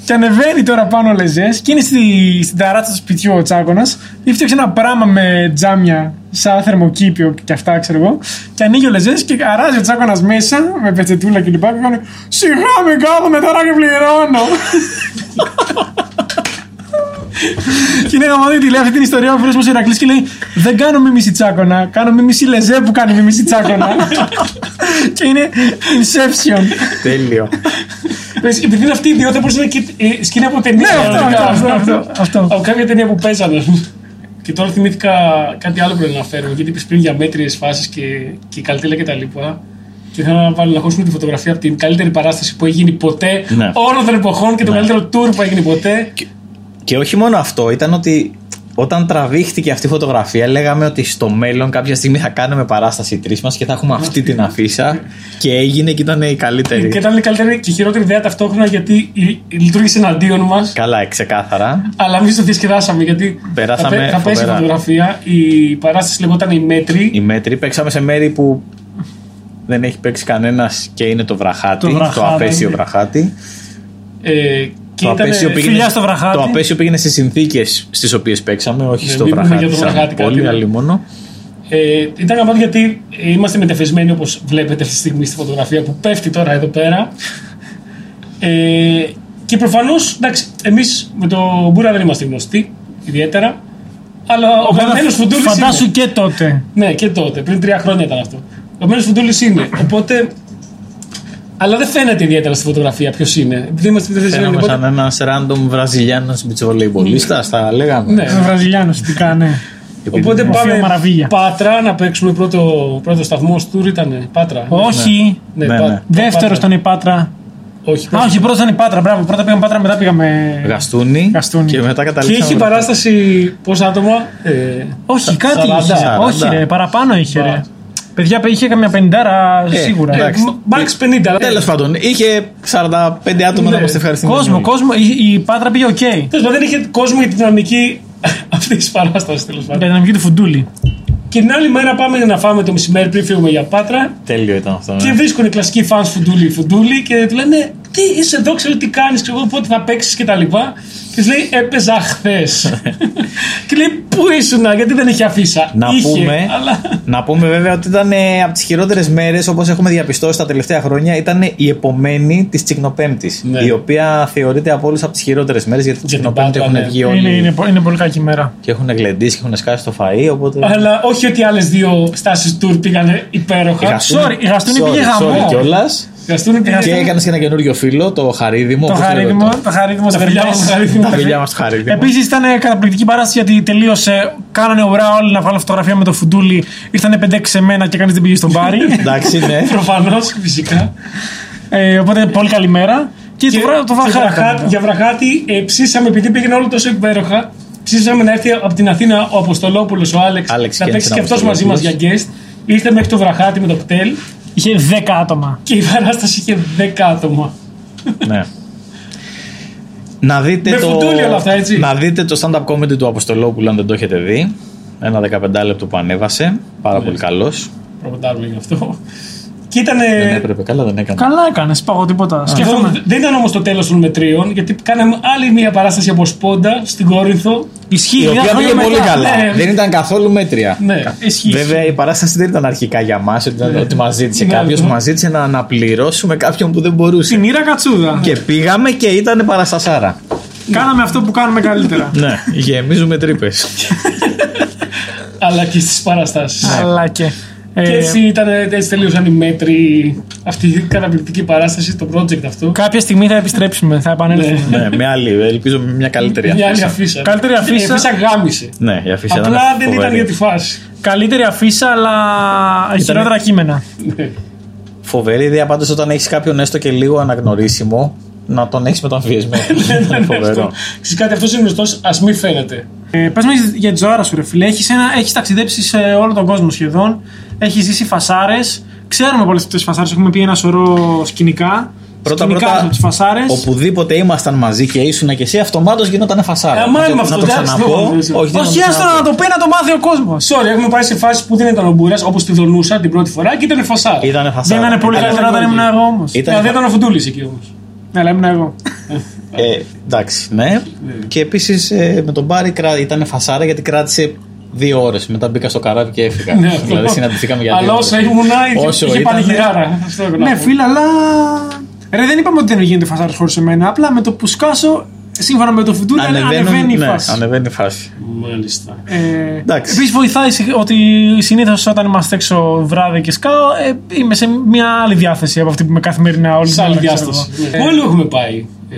Και ανεβαίνει τώρα πάνω ο Λεζέ και είναι στη, στην ταράτσα του σπιτιού ο Τσάκονα. Έχει φτιάξει ένα πράγμα με τζάμια, σαν θερμοκήπιο και αυτά, ξέρω εγώ. Και ανοίγει ο Λεζές και αράζει ο Τσάκονα μέσα με πετσετούλα και λοιπά. Και κάνει: Σιγά με κάθομαι τώρα και πληρώνω. [LAUGHS] Και είναι γαμάδι ότι λέει αυτή την ιστορία ο φίλος μας ο Ηρακλής και λέει Δεν κάνω μίμηση τσάκωνα, κάνω μίμηση λεζέ που κάνει μίμηση τσάκωνα [LAUGHS] Και είναι Inception Τέλειο. Πες, Επειδή είναι αυτή η ιδιότητα, μπορούσε να είναι και ε, σκηνή από ταινία. Ναι, αυτό, αυτό, αυτό, αυτό, αυτό. Από κάποια ταινία που παίζανε. Ας πούμε. Και τώρα θυμήθηκα κάτι άλλο που πρέπει να αναφέρω. Γιατί είπες πριν για μέτριες φάσεις και, και καλτήλα κτλ. Και ήθελα να βάλω να χώσουμε τη φωτογραφία από την καλύτερη παράσταση που έχει γίνει ποτέ Ναι. όλων των εποχών και το καλύτερο tour που έγινε ποτέ. Και όχι μόνο αυτό, ήταν ότι όταν τραβήχτηκε αυτή η φωτογραφία, λέγαμε ότι στο μέλλον κάποια στιγμή θα κάνουμε παράσταση τρεις μας και θα έχουμε αυτή την αφίσα. και έγινε και ήταν η καλύτερη. Και ήταν η καλύτερη και η χειρότερη ιδέα ταυτόχρονα γιατί η- η- λειτουργήσε εναντίον μας. Καλά, ε, ξεκάθαρα. Αλλά εμείς το διασκεδάσαμε γιατί Περάσαμε θα, πέ- θα πέσει η φοβερά. φωτογραφία. Η παράσταση λεγόταν Η Μέτρη. Οι μέτροι παίξαμε σε μέρη που δεν έχει παίξει κανένας και είναι το βραχάτι. Το Το, βραχάτι. απέσιο βραχάτι. Ε, και Το ήταν, απέσιο, πήγαινε, φιλιά στο βραχάτι. το απέσιο πήγαινε σε συνθήκες στις οποίες παίξαμε, όχι Ναι, στο μην πούμε βραχάτι. για το σαν βραχάτι κάτι, Πολύ ναι. αλλή μόνο. Ε, ήταν γαμάτο γιατί ε, είμαστε μετεφεσμένοι όπως βλέπετε αυτή τη στιγμή στη φωτογραφία που πέφτει τώρα εδώ πέρα. Ε, και προφανώς, εντάξει, εμείς με το Μπούρα δεν είμαστε γνωστοί ιδιαίτερα. Αλλά ο γαμμένος Φουντούλης. Φαντάσου και τότε Ναι, και τότε, πριν τρία χρόνια ήταν αυτό. Ο γαμμένος Φουντούλης είναι. Οπότε. Αλλά δεν φαίνεται ιδιαίτερα στη φωτογραφία ποιος είναι. Επειδή είμαστε μετεφεσμένοι. Φαίνομαι Οπότε, σαν ένας random Βραζιλιάνος μπιτσοβολεϊμπολίστας, θα λέγαμε. ναι. Ο Βραζιλιάνος [LAUGHS] τι κάνει Οπότε Μορφή πάμε Μαραβίγια. Πάτρα να παίξουμε πρώτο, πρώτο σταθμό του ήταν Πάτρα. Όχι Ναι, Ναι, Πα- ναι. Δεύτερος Πάτρα. ήταν η Πάτρα Όχι, Α, όχι, πρώτος ήταν η Πάτρα. Μπράβο, πρώτα πήγαμε Πάτρα, μετά πήγαμε. Γαστούνι, Γαστούνι. και μετά Και καταλήξαμε. έχει παράσταση πόσα άτομα; Ε, Όχι, κάτι σαράντα. είχε. Όχι, Σαράντα. ρε, παραπάνω είχε. Ρε. Μπα. Παιδιά, είχε καμιά πεντάρα Ε, σίγουρα. εντάξει. Max 50. αλλά- Τέλος πάντων, είχε 45 άτομα Ναι. να είμαστε ευχαριστημένοι. Κόσμο, κόσμο. Η, η Πάτρα πήγε οκ. Τέλος πάντων, δεν είχε κόσμο για τη δυναμική [LAUGHS] αυτή της παράστασης τέλος Για πάντων. την δυναμική του φουντούλη. Και την άλλη μέρα πάμε να φάμε το μεσημέρι πριν φύγουμε για Πάτρα Τέλειο ήταν αυτό. ναι. και βρίσκουν οι κλασικοί fans Φουντούλη Φουντούλη και του λένε Τι είσαι εδώ, ξέρω τι κάνεις, ξέρω εγώ πότε θα παίξεις κτλ. Και της λέει Έπαιζα χθες. [LAUGHS] και λέει Πού ήσουν, γιατί δεν έχει αφίσα. Να Είχε, πούμε, αλλά... να πούμε βέβαια ότι ήταν ε, από τις χειρότερες μέρες, όπως έχουμε διαπιστώσει τα τελευταία χρόνια, ήταν η επομένη της Τσικνοπέμπτης. Ναι. Η οποία θεωρείται από όλες από τις χειρότερες μέρες γιατί την Για την Τσικνοπέμπτη Πάτρα, έχουν ναι. βγει όλοι Είναι, είναι, πο- είναι πολύ κακή μέρα. και έχουν γλεντήσει και έχουν σκάσει το φαΐ. Οπότε. Αλλά όχι ότι άλλες δύο στάσεις tour πήγανε υπέροχα. Sorry, η Γαστούνη πήγε γαμό. κιόλας. Γαστούνι πήγε. Και έκανε και ένα καινούριο φίλο, το Χαρίδημο. Το πώς λέγεται χαρίδιμο, το- το χαρίδιμο Τα φιλιά μας, χαρίδιμο. Τα φιλιά μας το Χαρίδημο. Επίσης ήταν καταπληκτική παράσταση γιατί τελείωσε. Κάνανε ουρά όλοι να βάλουν φωτογραφία με το φουντούλι. Ήρθανε 5-6 σε μένα και κανείς δεν πήγε στον μπάρι. [LAUGHS] Εντάξει, ναι. Προφανώς, φυσικά. ε, οπότε πολύ καλή μέρα. Και, Και το, βράδυ το και βραχάτι. βραχάτι- Για βραχάτι ε, ψήσαμε, επειδή πήγαινε όλο τόσο υπέροχα, ψήσαμε να έρθει από την Αθήνα ο Αποστολόπουλος, ο Άλεξ, Άλεξ να Κέντσεν παίξει και αυτός μαζί μας για Αποστολόπουλος. guest. Ήρθε μέχρι το βραχάτι με το κτέλ Είχε 10 άτομα. Και η παράσταση είχε 10 άτομα. ναι. Να δείτε, Με το, φουντούλι όλα αυτά, έτσι. να δείτε το stand-up comedy του Αποστολόπουλου αν δεν το έχετε δει. Ένα 15 λεπτό που ανέβασε. Πάρα πολύ καλός. Προποντάρουμε γι' αυτό. Και ήταν. Δεν έπρεπε, καλά δεν έκανε. Καλά έκανες, πάγω τίποτα. Σκέφτομαι. Δεν ήταν όμως το τέλος των μετρίων, γιατί κάναμε άλλη μια παράσταση από σπόντα στην Κόρινθο. Ισχύει, Η μια οποία χρόνια πήγε πολύ μετά. καλά. ναι. Δεν ήταν καθόλου μέτρια. Ναι. Ισχύει. Βέβαια η παράσταση δεν ήταν αρχικά για μας, ότι, ήταν- ότι μας ζήτησε Ναι, κάποιος. ναι. Μας ζήτησε να αναπληρώσουμε κάποιον που δεν μπορούσε. Την ήρα κατσούδα. Και πήγαμε και ήταν παραστασάρα. Κάναμε αυτό που κάνουμε καλύτερα. ναι, γεμίζουμε τρύπες. [LAUGHS] Αλλά και στις παραστάσεις. Αλλά και. Και ε, έτσι, ήταν, έτσι τελείωσαν οι μέτροι. Αυτή η καταπληκτική παράσταση, το project αυτό. κάποια στιγμή θα επιστρέψουμε, θα επανέλθουμε. ναι, με άλλη, ελπίζω με μια καλύτερη Μια άλλη αφίσα. αφίσα. Καλύτερη αφίσα. Η αφίσα γάμισε. Ναι, η αφίσα Απλά ήταν δεν ήταν φοβερή. για τη φάση. Καλύτερη αφίσα, αλλά χειρότερα κείμενα. Ναι. Φοβερή ιδέα πάντως όταν έχεις κάποιον έστω και λίγο αναγνωρίσιμο να τον έχεις μεταμφιεσμένο. Είναι φοβερό. Ξέρεις κάτι, αυτός είναι γνωστός, ας μην φαίνεται. Ε, Πες μας για τη ζωάρα σου, ρε φίλε. Έχεις έχεις ταξιδέψει σε όλο τον κόσμο σχεδόν. Έχεις ζήσει φασάρες. Ξέρουμε πολλές από τις φασάρες. Έχουμε πει ένα σωρό σκηνικά. Πρώτα σκηνικά πρώτα, από τις φασάρες. οπουδήποτε ήμασταν μαζί και ήσουν και εσύ, αυτομάτως γινόταν φασάρα. Ε, μάλλον Να αυτό, το εντάξει, ξαναπώ. το- Όχι, δεν Όχι, το άστο ξαναπώ. να το πει να το μάθει ο κόσμος. Sorry, έχουμε πάει σε φάσει που δεν ήταν ο Μπούρα, όπως τη Δονούσα την πρώτη φορά και ήταν φασάρα. Ήτανε Δεν φασάρα. ήταν πολύ Ήταν καλύτερα όταν πολύ. ήμουν εγώ όμως. Ήταν Ε, δεν ήταν ο Φουντούλης εκεί όμως. Ναι, αλλά ήμουν εγώ. [LAUGHS] Ε, εντάξει, ναι. Και επίσης με τον Μπάρι ήταν φασάρα γιατί κράτησε δύο ώρες. Μετά μπήκα στο καράβι και έφυγα. Ναι, δηλαδή συναντηθήκαμε για δύο Αλλά ώρες. όσο ήμουνα, είχε- Όσο είχε ήταν, πανηγυράρα. Αυτό έχω να Ναι, πω. φίλε, αλλά. Ρε, δεν είπαμε ότι δεν γίνεται φασάρες χωρίς εμένα. Απλά με το που σκάσω, σύμφωνα με το φουτούλι, Ανεβαίνουν- ανεβαίνει η ναι, φάση. Ανεβαίνει η φάση. Μάλιστα. Ε, Εντάξει. Επίσης βοηθάει σι- ότι συνήθως όταν είμαστε έξω βράδυ και σκάω, ε, είμαι σε μια άλλη διάθεση από αυτή που είμαι καθημερινά όλη Σε την άλλη ώρα, ξέρω διάσταση. εγώ. Ναι. Πού αλλού έχουμε πάει. Ε,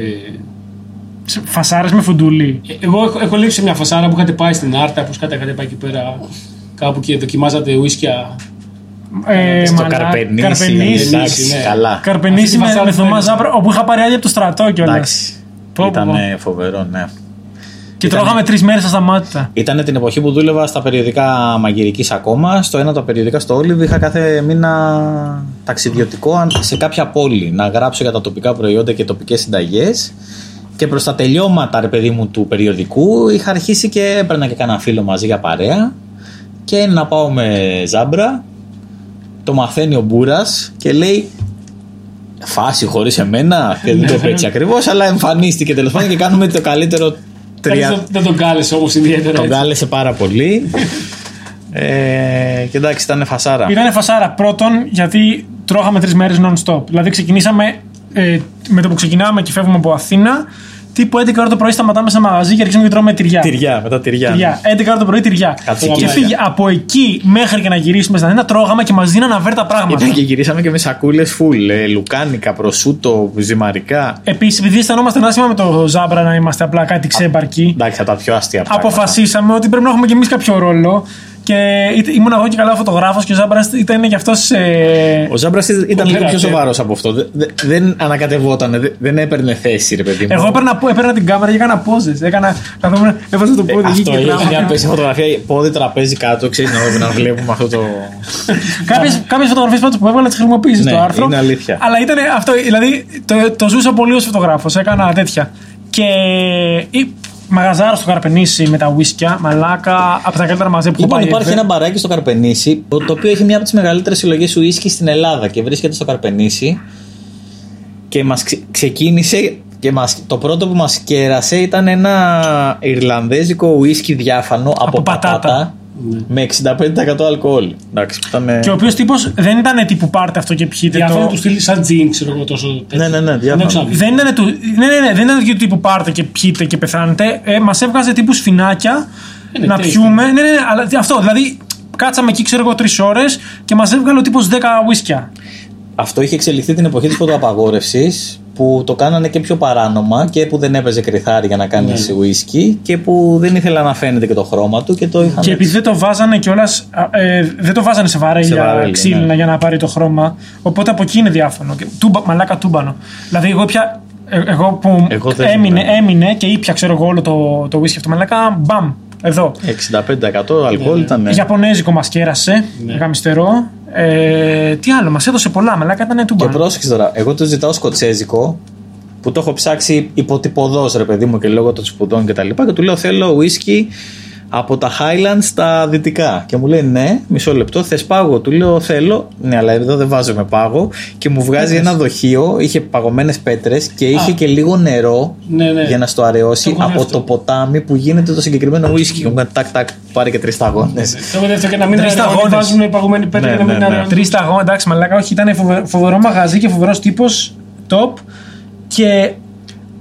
Φασάρες με φουντούλι. Εγώ έχω, έχω λείψει σε μια φασάρα που είχατε πάει στην Άρτα, που κάτι είχατε πάει εκεί πέρα. Κάπου και δοκιμάζατε ουίσκια. Ε, Στο μαλά- Καρπενήσι. Καρπενήσι. Εντάξει, ναι. καλά. Καρπενήσι Αυτή τη με, φασάρα με που Θωμάς έριξα. Ζάπρα, όπου είχα πάρει άδεια από το στρατό κιόλας. Εντάξει. Πω, πω, Ήταν πω. φοβερό, ναι. Και τρώγαμε τρεις μέρες ασταμάτητα. Ήταν την εποχή που δούλευα στα περιοδικά μαγειρικής ακόμα. Στο ένα από τα περιοδικά στο Όλιβ είχα κάθε μήνα ταξιδιωτικό αν- σε κάποια πόλη να γράψω για τα τοπικά προϊόντα και τοπικές συνταγές. Και προς τα τελειώματα, ρε παιδί μου, του περιοδικού είχα αρχίσει και έπαιρνα και κάνα φίλο μαζί για παρέα. Και να πάω με ζάμπρα. Το μαθαίνει ο Μπούρας και λέει φάση χωρίς εμένα. Και δεν το είπε έτσι ακριβώς, αλλά εμφανίστηκε τέλος πάντων και κάνουμε το καλύτερο τρία. Δεν, δεν τον κάλεσε όμως ιδιαίτερα. Τον έτσι. κάλεσε πάρα πολύ. ε, και εντάξει, ήταν φασάρα. Ήταν φασάρα πρώτον γιατί τρώγαμε τρεις μέρες non-stop. Δηλαδή ξεκινήσαμε ε, με το που ξεκινάμε και φεύγουμε από Αθήνα. Τύπου 11 ώρα το πρωί σταματάμε σε μαγαζί και αρχίζουμε και τρώμε τυριά. Τυριά, μετά τυριά. Τυριά. 11 ώρα το πρωί τυριά. Κατσικίδια. Και φύγε από εκεί μέχρι και να γυρίσουμε στην Αθήνα, τρώγαμε και μας δίναν αβέρτα πράγματα. Ήταν και γυρίσαμε και με σακούλες φουλ. Ε, λουκάνικα, προσούτο, ζυμαρικά. Επίσης, επειδή αισθανόμαστε άσχημα με το Ζάμπρα να είμαστε απλά κάτι ξέμπαρκοι, Εντάξει, από τα πιο αστεία πράγματα. αποφασίσαμε ότι πρέπει να έχουμε κι εμείς κάποιο ρόλο. Και είτε- ήμουν εγώ και καλά φωτογράφος και ο Ζάμπρας ήταν και αυτός. Ε... Ο Ζάμπρας ήταν λίγο πιο Οπεράτε. σοβαρός από αυτό. Δε- δε- Δεν ανακατευόταν, δε- δεν έπαιρνε θέση, ρε παιδί μου. Εγώ έπαιρνα, έπαιρνα την κάμερα και έκανα πόζε. Έκανα. Καθόμουν, έβαζα το πόδι εκεί Αυτό και είναι μια τράβαγα. πέση φωτογραφία, πόδι τραπέζι κάτω, ξέρεις να, να βλέπουμε αυτό το. Κάποιε φωτογραφίες πάντως που έβαλα τις χρησιμοποίησες Ναι, στο άρθρο. είναι αλήθεια. Αλλά ήταν αυτό. Δηλαδή το, το ζούσα πολύ ως φωτογράφος. Έκανα τέτοια. Και η μαγαζάρα στο Καρπενήσι με τα ουίσκια, μαλάκα, από τα καλύτερα μαζί που έχω Λοιπόν, πάει. υπάρχει ever. ένα μπαράκι στο Καρπενήσι, το το οποίο έχει μια από τις μεγαλύτερες συλλογές ουίσκι στην Ελλάδα και βρίσκεται στο Καρπενήσι. Και μας ξεκίνησε και μας, το πρώτο που μας κέρασε ήταν ένα Ιρλανδέζικο ουίσκι διάφανο από, πατάτα. πατάτα με 65% αλκοόλ. Εντάξει, που ήταν. Και ο οποίος τύπος δεν ήταν τύπου πάρτε αυτό και πιείτε. Διάφορα Το... τους στείλει σαν τζιν, ξέρω εγώ τόσο. τέτοιο. Ναι, ναι, ναι, Δεν διάφορα. έχω ξαναδεί. Δεν ήταν, του... ναι, ναι, ναι, δεν ήταν του τύπου πάρτε και πιείτε και πεθάνετε. Ε, Μας έβγαζε τύπους σφινάκια Είναι να tasty. πιούμε. Ναι, ναι, ναι, αλλά αυτό. Δηλαδή, κάτσαμε εκεί, ξέρω εγώ, τρεις ώρες και μας έβγαλε ο τύπος 10 ουίσκια. Αυτό είχε εξελιχθεί την εποχή της φωτοαπαγόρευσης που το κάνανε και πιο παράνομα και που δεν έπαιζε κρυθάρι για να κάνει Ναι. ουίσκι και που δεν ήθελα να φαίνεται και το χρώμα του και το είχαν. Και επειδή δεν το βάζανε κιόλας. Ε, δεν το βάζανε σε βαρέλια Σε βαρέλια, ξύλινα ναι. για να πάρει το χρώμα. Οπότε από εκεί είναι διάφανο. Και Τούμπα, μαλάκα τούμπανο. Δηλαδή, εγώ πια. ε, Εγώ που Εγώ δεν έμεινε, είμαι. έμεινε και ήπια, ξέρω εγώ, όλο το, το whisky αυτό. Μαλάκα, μπαμ, εδώ. 65% αλκοόλ ήταν. ναι. Ιαπωνέζικο μας κέρασε, γαμιστερό. Ε, τι άλλο, μας έδωσε πολλά, μαλάκα ήταν Και τούμπα. πρόσεξε τώρα, εγώ το ζητάω σκοτσέζικο που το έχω ψάξει υποτυπωδώς, ρε παιδί μου, και λόγω των σπουδών και τα λοιπά. Και του λέω θέλω whisky από τα Highlands στα δυτικά. Και μου λέει ναι, μισό λεπτό, θες πάγο. Του λέω θέλω, ναι, αλλά εδώ δεν βάζουμε πάγο. Και μου βγάζει ένα δοχείο, είχε παγωμένες πέτρες και είχε και λίγο νερό Ναι, ναι. για να στο αραιώσει Το έχω δει από αυτό. το ποτάμι που γίνεται το συγκεκριμένο whisky. Και μου κάνει τάκ τάκ, πάρε και τρεις σταγόνες. Το έχω δεύτερο και να μην Τρεις αραιώνει, σταγόνες. βάζουν παγωμένη πέτρα Ναι, για να μην ναι, ναι. αραιώνει. Τρεις σταγόνες, εντάξει, μαλάκα, όχι, ήταν φοβε- φοβερό μαγαζί και φοβερός τύπος, top. Και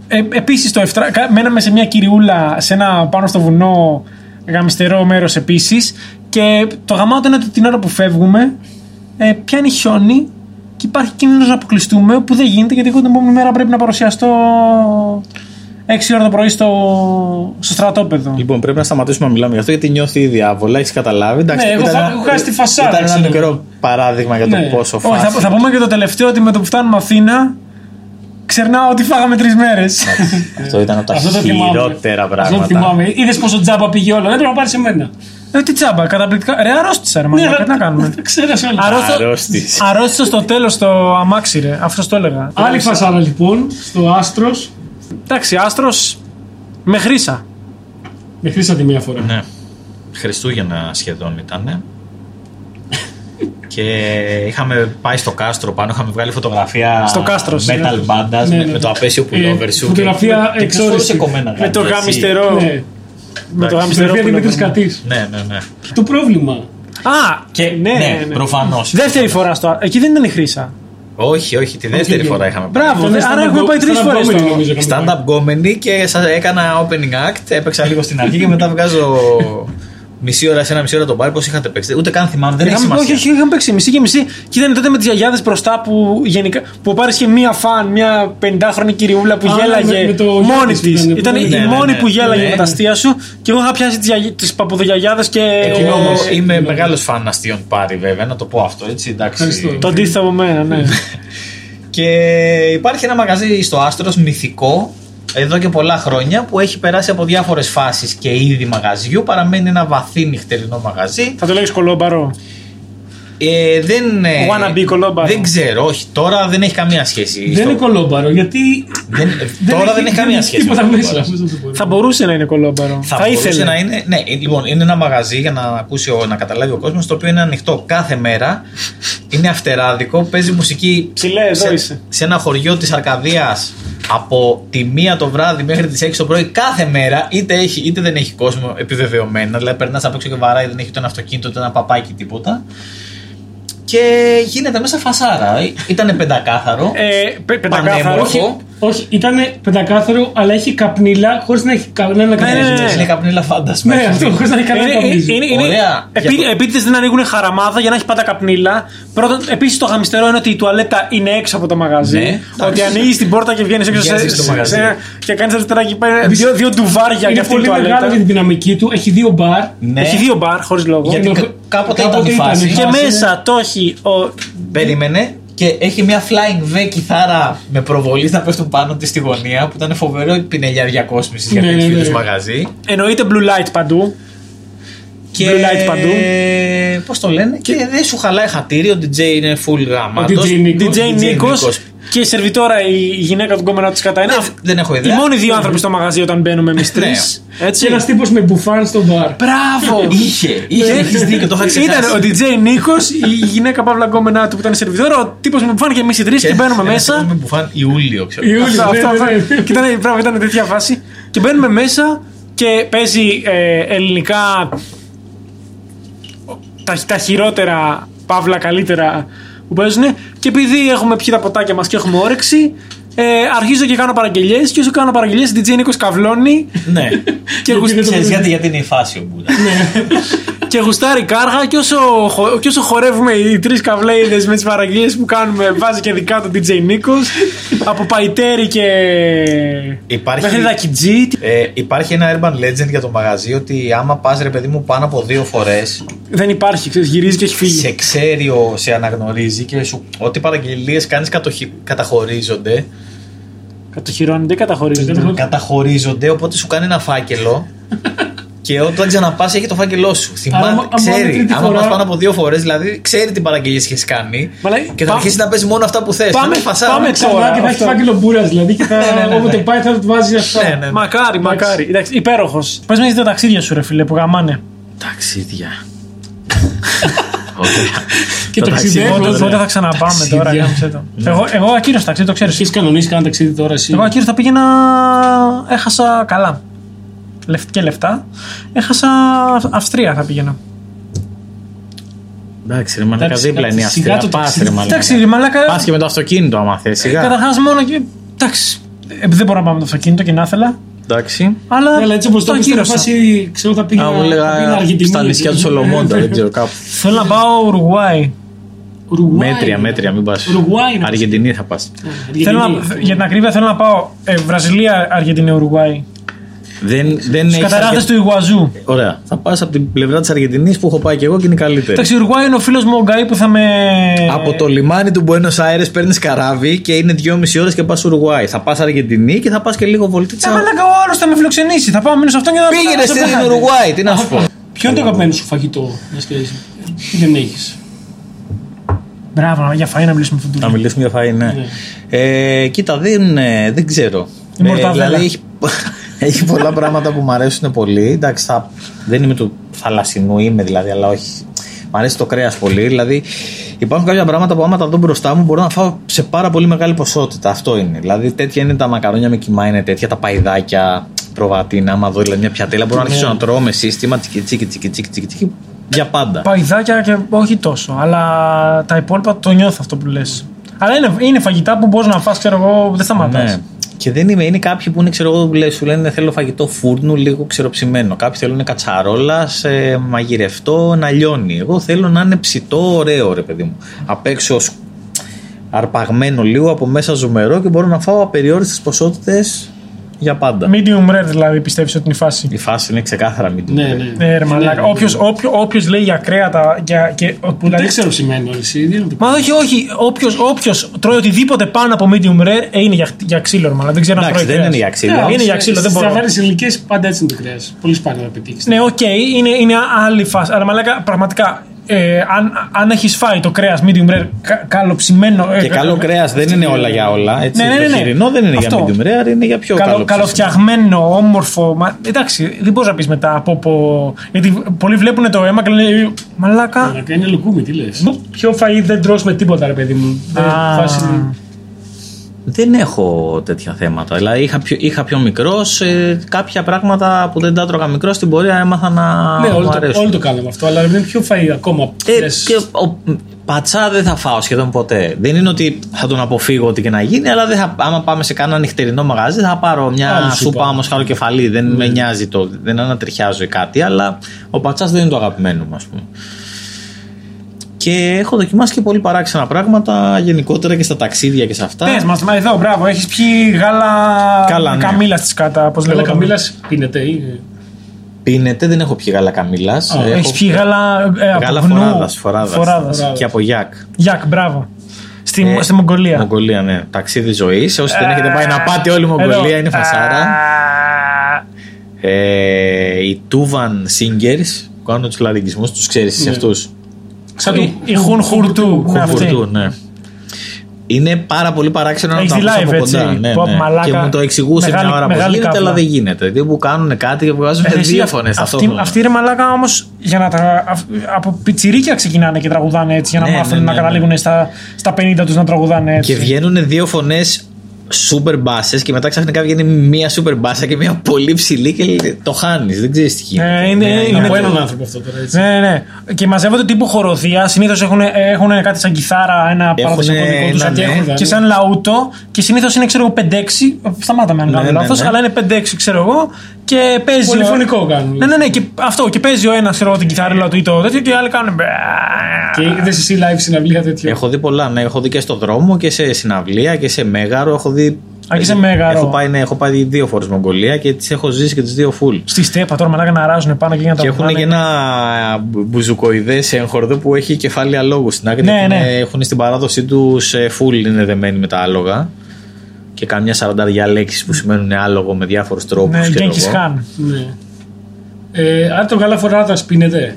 ε, επίσης το εφτρα... κα- μέναμε σε μια κυριούλα, σε ένα πάνω στο βουνό γαμιστερό μέρος επίσης. Και το γαμάτο είναι ότι την ώρα που φεύγουμε, ε, πιάνει χιόνι και υπάρχει κίνδυνος να αποκλειστούμε, που δεν γίνεται γιατί εγώ την επόμενη μέρα πρέπει να παρουσιαστώ 6 ώρα το πρωί στο, στο στρατόπεδο. Λοιπόν, πρέπει να σταματήσουμε να μιλάμε γι' αυτό γιατί νιώθει η διάβολα, έχεις καταλάβει. Εντάξει, Ναι, εγώ ήταν θα- ένα- έχω χάσει τη φασάδα, Ήταν ένα ξέρω. μικρό παράδειγμα για το Ναι. πόσο Όχι, θα, φάση. θα πούμε και το τελευταίο ότι με το που φτάνουμε Αθήνα, ξερνάω ότι φάγαμε τρεις μέρες. Αυτό ήταν από τα Αυτό το θυμάμαι. χειρότερα Αυτό το πράγματα. θυμάμαι. Είδες πόσο τζάμπα πήγε όλο. Δεν πρέπει να πάρεις σε μένα. Ε, τι τσάμπα, καταπληκτικά. Ρε, αρρώστησα, ρε, μαλάκα, τι να κάνουμε. [LAUGHS] Ξέρασε όλα. Αρρώστησα- Αρρώστης. Αρρώστησα στο τέλος το αμάξι, ρε. Αυτό το έλεγα. Άλλη φασάρα λοιπόν στο άστρος. Εντάξει, άστρος με χρήσα. Με χρήσατε μία φορά. Ναι. Χριστούγεννα σχεδόν ήταν. Και είχαμε πάει στο κάστρο πάνω, είχαμε βγάλει φωτογραφία Στο κάστρος, metal bandas Ναι, με, ναι. με το απέσιο pullover Ε, σου. φωτογραφία και, και ποιος εξόριστη. φορούσε κομμένα Με το γάντια, εσύ; γαμιστερό. Ναι. Με το γαμιστερό. Φωτογραφία που Δημήτρη λέγαμε. Κατής. Ναι, ναι, ναι. Το πρόβλημα. Α, Και ναι, ναι, ναι. προφανώς. Δεύτερη φορά στο. Εκεί δεν ήταν η χρήσα. Όχι, όχι, τη δεύτερη όχι. φορά είχαμε πάει. Μπράβο, Ήταν άρα stand-up έχουμε πάει τρεις stand-up φορές. comedy, νομίζω, είχαμε πάει. Stand-up comedy και σας έκανα opening act. Έπαιξα λίγο στην αρχή και μετά βγάζω μισή ώρα σε ένα μισή ώρα τον πάρει. Πώ είχατε παίξει. Ούτε καν θυμάμαι, δεν έχει Είχαμε, όχι, σημασία. όχι, είχαμε παίξει μισή και μισή. Και ήταν τότε με τι γιαγιάδε μπροστά που γενικά. που πάρει και μία φαν, μία 50χρονη κυριούλα που Α, γέλαγε με- με το μόνη γιο της τη. ήταν, που Ήταν ήταν- η Ναι, ναι, μόνη ναι. που γέλαγε Ναι. με τα αστεία σου και εγώ είχα πιάσει τι παπουδογιαγιάδε και. Εγώ Γνώμες. είμαι Γνώμες. μεγάλο φαν αστείων πάρει βέβαια, να το πω αυτό έτσι. Εντάξει. Ευχαριστώ. Το αντίθετο από μένα, ναι. Και υπάρχει ένα μαγαζί στο Άστρο μυθικό εδώ και πολλά χρόνια που έχει περάσει από διάφορες φάσεις και είδη μαγαζιού. Παραμένει ένα βαθύ νυχτερινό μαγαζί. Θα το λέγεις κολόμπαρο; Ε, δεν, ε, Wannabe κολόμπαρο. δεν ξέρω, όχι. Τώρα δεν έχει καμία σχέση. Δεν στο- είναι κολόμπαρο γιατί. δεν- τώρα δεν έχει καμία [LAUGHS] σχέση. Τίποτα με το μέσα. κολόμπαρο. Πώς να το πω. Θα μπορούσε να είναι κολόμπαρο. Θα, Θα, μπορούσε ήθελε. να είναι. Ναι, ε, λοιπόν, είναι ένα μαγαζί για να ακούσει, ο- να καταλάβει ο κόσμος, το οποίο είναι ανοιχτό κάθε μέρα. Είναι αυτεράδικο, παίζει μουσική Ψηλέ, εδώ σε, είσαι. σε ένα χωριό της Αρκαδίας από τη μία το βράδυ μέχρι τις 6 το πρωί κάθε μέρα. Είτε, έχει, είτε δεν έχει κόσμο επιβεβαιωμένα. Δηλαδή, περνάς απ' έξω και βαράει, δεν έχει ούτε ένα αυτοκίνητο, ούτε ένα παπάκι, τίποτα. Και γίνεται μέσα φασάρα. Ήταν πεντακάθαρο. Ε, πε- πεντακάθαρο. πανέμορφο. Όχι, ήταν πεντακάθαρο, αλλά έχει καπνίλα χωρίς να έχει κανένα ναι, καπνίλα. ναι. Είναι καπνίλα φάντασμα. Ναι, αυτό χωρίς να έχει κανένα Είναι, είναι, καπνίλα. είναι, είναι, Ωραία. επί, Για το- επίτηδες δεν ανοίγουν χαραμάδα για να έχει πάντα καπνίλα. Πρώτον, επίσης το γαμιστερό είναι ότι η τουαλέτα είναι έξω από το μαγαζί. Ναι, ότι ανοίγεις την πόρτα και βγαίνεις έξω Βγαίνεις σε, στο σε- μαγαζί. σε- και κάνεις αριστερά και πάει δύο, δύο ντουβάρια για Είναι αυτή την πολύ μεγάλο τουαλέτα. για την δυναμική του. Έχει δύο μπαρ. Ναι. Έχει δύο μπαρ χωρίς λόγο. Γιατί Κάποτε κα- κάποτε ήταν ήταν η φάση. η Και φάση μέσα το έχει ο. Περίμενε και έχει μια flying V κιθάρα με προβολή να πέφτουν πάνω της στη γωνία που ήταν φοβερό πινελιάρια κόσμησης για Ναι, τέτοιου ναι, είδους ναι. μαγαζί. Εννοείται blue light παντού. Και Blue light παντού. Πώς το λένε, και, δεν σου χαλάει χατήρι, ο DJ είναι full γαμάτος. Ο DJ Νίκος. DJ Νίκος Νίκος. Και η σερβιτόρα η γυναίκα του κόμμενα τη κατά ένα. Δεν έχω Οι ιδέα. μόνοι δύο άνθρωποι στο μαγαζί όταν μπαίνουμε εμείς τρεις. Και Έτσι. ένας τύπος με μπουφάν στο μπαρ. Μπράβο! Είχε, είχε, έχεις δίκιο, το είχα ξεχάσει. Ήταν ο DJ Νίκος, η γυναίκα Παύλα Γκόμενά του που ήταν η σερβιτόρα, ο τύπος με μπουφάν και εμείς οι τρεις και μπαίνουμε ένας μέσα. τύπος Με μπουφάν Ιούλιο, ξέρω. Ιούλιο, Αυτό, ναι, αυτό, ναι, αυτό. ναι. Και ήταν, μπράβο, ήταν τέτοια φάση. Και μπαίνουμε μέσα και παίζει ε, ελληνικά τα, τα χειρότερα, παύλα καλύτερα που παίζουν. Και επειδή έχουμε πιει τα ποτάκια μας και έχουμε όρεξη, ε, αρχίζω και κάνω παραγγελίες. Και όσο κάνω παραγγελίες, DJ Νίκος καβλώνει Ναι. [LAUGHS] και, γουσ- δεν το Ξέρεις γιατί, γιατί είναι η φάση ο Μπούδα. [LAUGHS] και γουστάρει κάργα. Και όσο, χο- και όσο χορεύουμε οι τρεις καβλέιδες με τις παραγγελίες που κάνουμε, βάζει και δικά του DJ Νίκο. από παϊτέρι και. Υπάρχει- Μέχρι δακιτζή. Ε, υπάρχει ένα urban legend για το μαγαζί ότι άμα πας ρε παιδί μου πάνω από δύο φορές Δεν υπάρχει, ξέρεις, γυρίζει και έχει φύγει. σε ξέρει, ο, σε αναγνωρίζει και σου, ό,τι παραγγελίες κάνεις κατοχι, καταχωρίζονται Κατοχυρώνεται ή καταχωρίζεται. Καταχω- καταχωρίζονται οπότε σου κάνει ένα φάκελο [LAUGHS] Και όταν ξαναπάς, έχει το φάκελό σου. Άρα, Θυμάται, άμα- άμα είναι ξέρει. τρίτη Άμα φορά- πας πάνω από δύο φορές, δηλαδή ξέρει τι παραγγελίες έχεις κάνει. Μα λέει, Και θα πά- αρχίσει να παίζει μόνο αυτά που θες. Πάμε- πάμε Ξανά τώρα, και θα έχεις αυτό. φάκελο μπούρα δηλαδή και θα, ναι, ναι, ναι. όποτε πάει θα του βάζεις αυτά. Ναι, ναι. Μακάρι, μακάρι. Εντάξει, υπέροχος. Πες με τα ταξίδια σου, ρε φίλε, που γαμάνε. Ταξίδια. [LAUGHS] Και Τα το ταξίδια, ταξιδεύω. Πότε, ναι. πότε θα ξαναπάμε Ταξίδια. τώρα, γάμισε το. Εγώ, εγώ ακύρω ταξίδι, το ξέρεις. Έχεις κανονίσει κανένα ταξίδι τώρα εσύ; Εγώ ακύρω θα πήγαινα. Έχασα καλά. Λεφ- Και λεφτά. Έχασα Αυστρία θα πήγαινα. Εντάξει, ρε Μαλάκα, Εντάξει, δίπλα είναι η σιγά Αυστρία. το Πας, ταξίδι. ρε Μαλάκα. Εντάξει, ρε μαλάκα. Πας και με το αυτοκίνητο, άμα θες. Σιγά. Καταρχάς μόνο και. Εντάξει. ε, Δεν μπορώ να πάω με το αυτοκίνητο και να ήθελα. Εντάξει. Αλλά. Αλλά έτσι όπως το το πεις, ακύρωσα. φάση ξέρω θα πήγα Α, μου έλεγα Αργεντινή. στα νησιά του Σολομόντα, δεν ξέρω κάπου. Θέλω να πάω Ουρουγουάη. Ουρουγουάη. Μέτρια, μέτρια, μην πας. Ουρουγουάη είναι. Αργεντινή θα πας. Θέλω να, για την ακρίβεια θέλω να πάω ε, Βραζιλία, Αργεντινή, Ουρουγουάη. Δεν, δεν Στους έχει. καταράκτε του Ιγουαζού. Ωραία. Θα πας από την πλευρά της Αργεντινής που έχω πάει και εγώ και είναι η καλύτερη. Εντάξει, η Ουρουγουάη είναι ο φίλος μου ο Γκάι που θα με. Από το λιμάνι του Buenos Aires παίρνεις καράβι και είναι 2,5 ώρες και πας Ουρουάη. Θα πας Αργεντινή και θα πας και λίγο Ε, βολτίτσα. μαλάκα, ο άλλος θα με φιλοξενήσει. Θα πάω μείνω σε αυτόν και θα Πήγαινε θα σε στην πετάνε. Ουρουάη, τι να σου πω. Ποιο είναι το αγαπημένο σου φαγητό, να σκέφτεσαι. Τι δεν έχεις; Μπράβο, για φαΐ να μιλήσουμε αυτό Να το μιλήσουμε για φαΐ, ναι. Ε, κοίτα, δεν, ε, δεν ξέρω. Η μορταδέλα. δηλαδή έχει, έχει πολλά πράγματα που μου αρέσουν πολύ. Εντάξει, θα, δεν είμαι του θαλασσινού, είμαι δηλαδή, αλλά όχι. Μ' αρέσει το κρέας πολύ. Δηλαδή, υπάρχουν κάποια πράγματα που άμα τα δω μπροστά μου μπορώ να φάω σε πάρα πολύ μεγάλη ποσότητα. Αυτό είναι. Δηλαδή, τέτοια είναι τα μακαρόνια με κοιμά, είναι τέτοια τα παϊδάκια, προβατίνα. Άμα δω δηλαδή, μια πιατέλα, μπορώ να αρχίσω να τρώω με σύστημα τσικι τσικι τσικι τσικι τσικι τσικι για πάντα. Παϊδάκια και όχι τόσο. Αλλά τα υπόλοιπα το νιώθω αυτό που λες. Αλλά είναι, είναι φαγητά που μπορείς να φας, ξέρω εγώ, δεν σταματάς. Ναι. Και δεν είμαι, είναι κάποιοι που είναι, ξέρω εγώ, που λες, σου λένε θέλω φαγητό φούρνου λίγο ξεροψημένο. Κάποιοι θέλουν κατσαρόλας σε μαγειρευτό να λιώνει. Εγώ θέλω να είναι ψητό, ωραίο, ρε παιδί μου. Απ' έξω σ- αρπαγμένο λίγο, από μέσα ζουμερό και μπορώ να φάω απεριόριστες ποσότητες για πάντα. Medium rare δηλαδή πιστεύεις ότι είναι η φάση; Η φάση είναι ξεκάθαρα μην Ναι, ναι. Ναι, ρε μαλάκα. Όποιος, όποιο, όποιος λέει για κρέατα για, και, που Δεν δηλαδή, ξέρω σημαίνει εσύ. τι να το πω. Μα όχι, όχι. Όποιος, όποιος τρώει οτιδήποτε πάνω από medium rare ε, είναι για, για ξύλο, μάλλον. Δεν ξέρω αν Εντάξει, τρώει δεν κρέας. είναι για ξύλο. Ναι, όχι, είναι για ξύλο, δεν Στις μπορώ. αγάρε ηλικίε πάντα έτσι είναι το κρέας. Πολύ σπάνια να πετύχεις. Ναι, οκ, είναι, είναι άλλη φάση. Αλλά μαλάκα, πραγματικά, ε, αν, αν έχεις φάει το κρέας medium rare κα, καλοψημένο. ε, Και κα- καλό κρέας δεν είναι όλα για όλα. Έτσι. Ναι, ναι, ναι, Το ναι. χοιρινό δεν είναι Αυτό. για medium rare, είναι για πιο Καλο, καλό. ψήσιμο. καλοφτιαγμένο, όμορφο. Μα, εντάξει, δεν μπορείς να πεις μετά από, από. Γιατί πολλοί βλέπουν το αίμα και λένε Μαλάκα. Αλλά είναι λουκούμι, τι λες. Πιο φαΐ δεν τρως με τίποτα, ρε παιδί μου. Δεν Α. φάση- Δεν έχω τέτοια θέματα. Δηλαδή είχα πιο, είχα πιο μικρός. κάποια πράγματα που δεν τα έτρωγα μικρός στην πορεία έμαθα να Ναι, μου όλοι το, αρέσουν. όλοι το κάναμε αυτό, αλλά είναι πιο φαΐ ακόμα. Ε, Λες, και ο, πατσά δεν θα φάω σχεδόν ποτέ. Δεν είναι ότι θα τον αποφύγω ό,τι και να γίνει, αλλά δεν θα, άμα πάμε σε κάνα νυχτερινό μαγαζί θα πάρω μια Άλλη σούπα σούπα. όμως κεφαλή. Δεν με νοιάζει το, δεν ανατριχιάζω ή κάτι, αλλά ο πατσάς δεν είναι το αγαπημένο μου, ας πούμε. Και έχω δοκιμάσει και πολύ παράξενα πράγματα γενικότερα και στα ταξίδια και σε αυτά. Πες μας, μα εδώ, μπράβο, έχεις πιει γάλα. Καλά, ναι. Καμίλα στη σκάτα, πώ Αλλά λέγεται. καμίλα πίνεται ή. Πίνεται, δεν έχω πιει γάλα καμίλα. Έχεις πιει γάλα. Ε, από Γάλα γνού. φοράδας, φοράδας. Φοράδας. Και από Γιάκ. Γιάκ, μπράβο. Στη, Ε, στη Μογγολία. Μογγολία, ναι. Ταξίδι ζωής. Όσοι δεν έχετε πάει να πάτε όλη η Μογγολία, Εδώ. είναι φασάρα. Α, Ε, οι Tuvan Singers που κάνουν τους λαριγισμού, τους ξέρεις εσύ Ναι. αυτούς; Σαν Η- η Χουν Χουρτού. Ναι, αυτή. Χουρτού, ναι. Είναι πάρα πολύ παράξενο να Έχεις το δει ακούς live, από έτσι. κοντά. Ναι, Πω, ναι. μαλάκα. Και μου το εξηγούσε Μεγάλη- μια ώρα πώ μεγάλη γίνεται, καύλα. αλλά δεν γίνεται. Δηλαδή που κάνουν κάτι και βγάζουν Ε, εσύ, δύο αυ- φωνές Αυτοί, ταυτόχρονα. αυτοί ρε μαλάκα όμως για να τα. αυ- από πιτσιρίκια ξεκινάνε και τραγουδάνε έτσι για να Ναι, μάθουν ναι, να ναι, καταλήγουν στα, στα 50 τους να τραγουδάνε έτσι. Και βγαίνουν δύο φωνές σούπερ μπάσες και μετά ξαφνικά βγαίνει μία σούπερ μπάσα και μία πολύ ψηλή και το χάνεις. Δεν ξέρεις τι γίνεται. Ε, είναι- Ναι, είναι- Από έναν άνθρωπο αυτό τώρα έτσι. Ναι, ναι. Και μαζεύονται τύπου χοροδία. Συνήθως έχουν, έχουν κάτι σαν κιθάρα, ένα παραδοσιακό δικό τους. ένα, ναι. Και σαν λαούτο. Και συνήθως είναι, ξέρω εγώ, 5-6. Σταμάτα με αν κάνω Ναι, ναι, λάθος. ναι. Αλλά είναι 5-6, ξέρω εγώ. Και παίζει. ο- Πολυφωνικό κάνουν. Ναι, ναι, ναι. Και αυτό. Και παίζει ο ένας, ξέρω εγώ, την κιθάριλα του ή το τέτοιο. Και οι άλλοι κάνουν. μπε. Και είδες εσύ live συναυλία τέτοιο. Έχω δει πολλά, ναι. Έχω δει και στο δρόμο και σε συναυλία και σε μέγαρο. Έχω δει. Α, και σε μέγαρο. Έχω πάει, ναι, έχω πάει δύο φορές Μογγολία και τις έχω ζήσει και τις δύο full. Στη στέπα τώρα μαλάκα να ράζουν πάνω και για να τα Και έχουν και βγάλουν. ένα μπουζουκοειδέ έγχορδο που έχει κεφάλαια λόγου στην άκρη. Ναι, Έχουν- ναι. Έχουν στην παράδοσή τους full είναι δεμένοι με τα άλογα. Και καμιά σαρανταριά λέξεις που σημαίνουν άλογο με διάφορους τρόπους. Ναι, Genghis Khan. Ναι. Ε, αν το γάλα φοράδας πίνετε.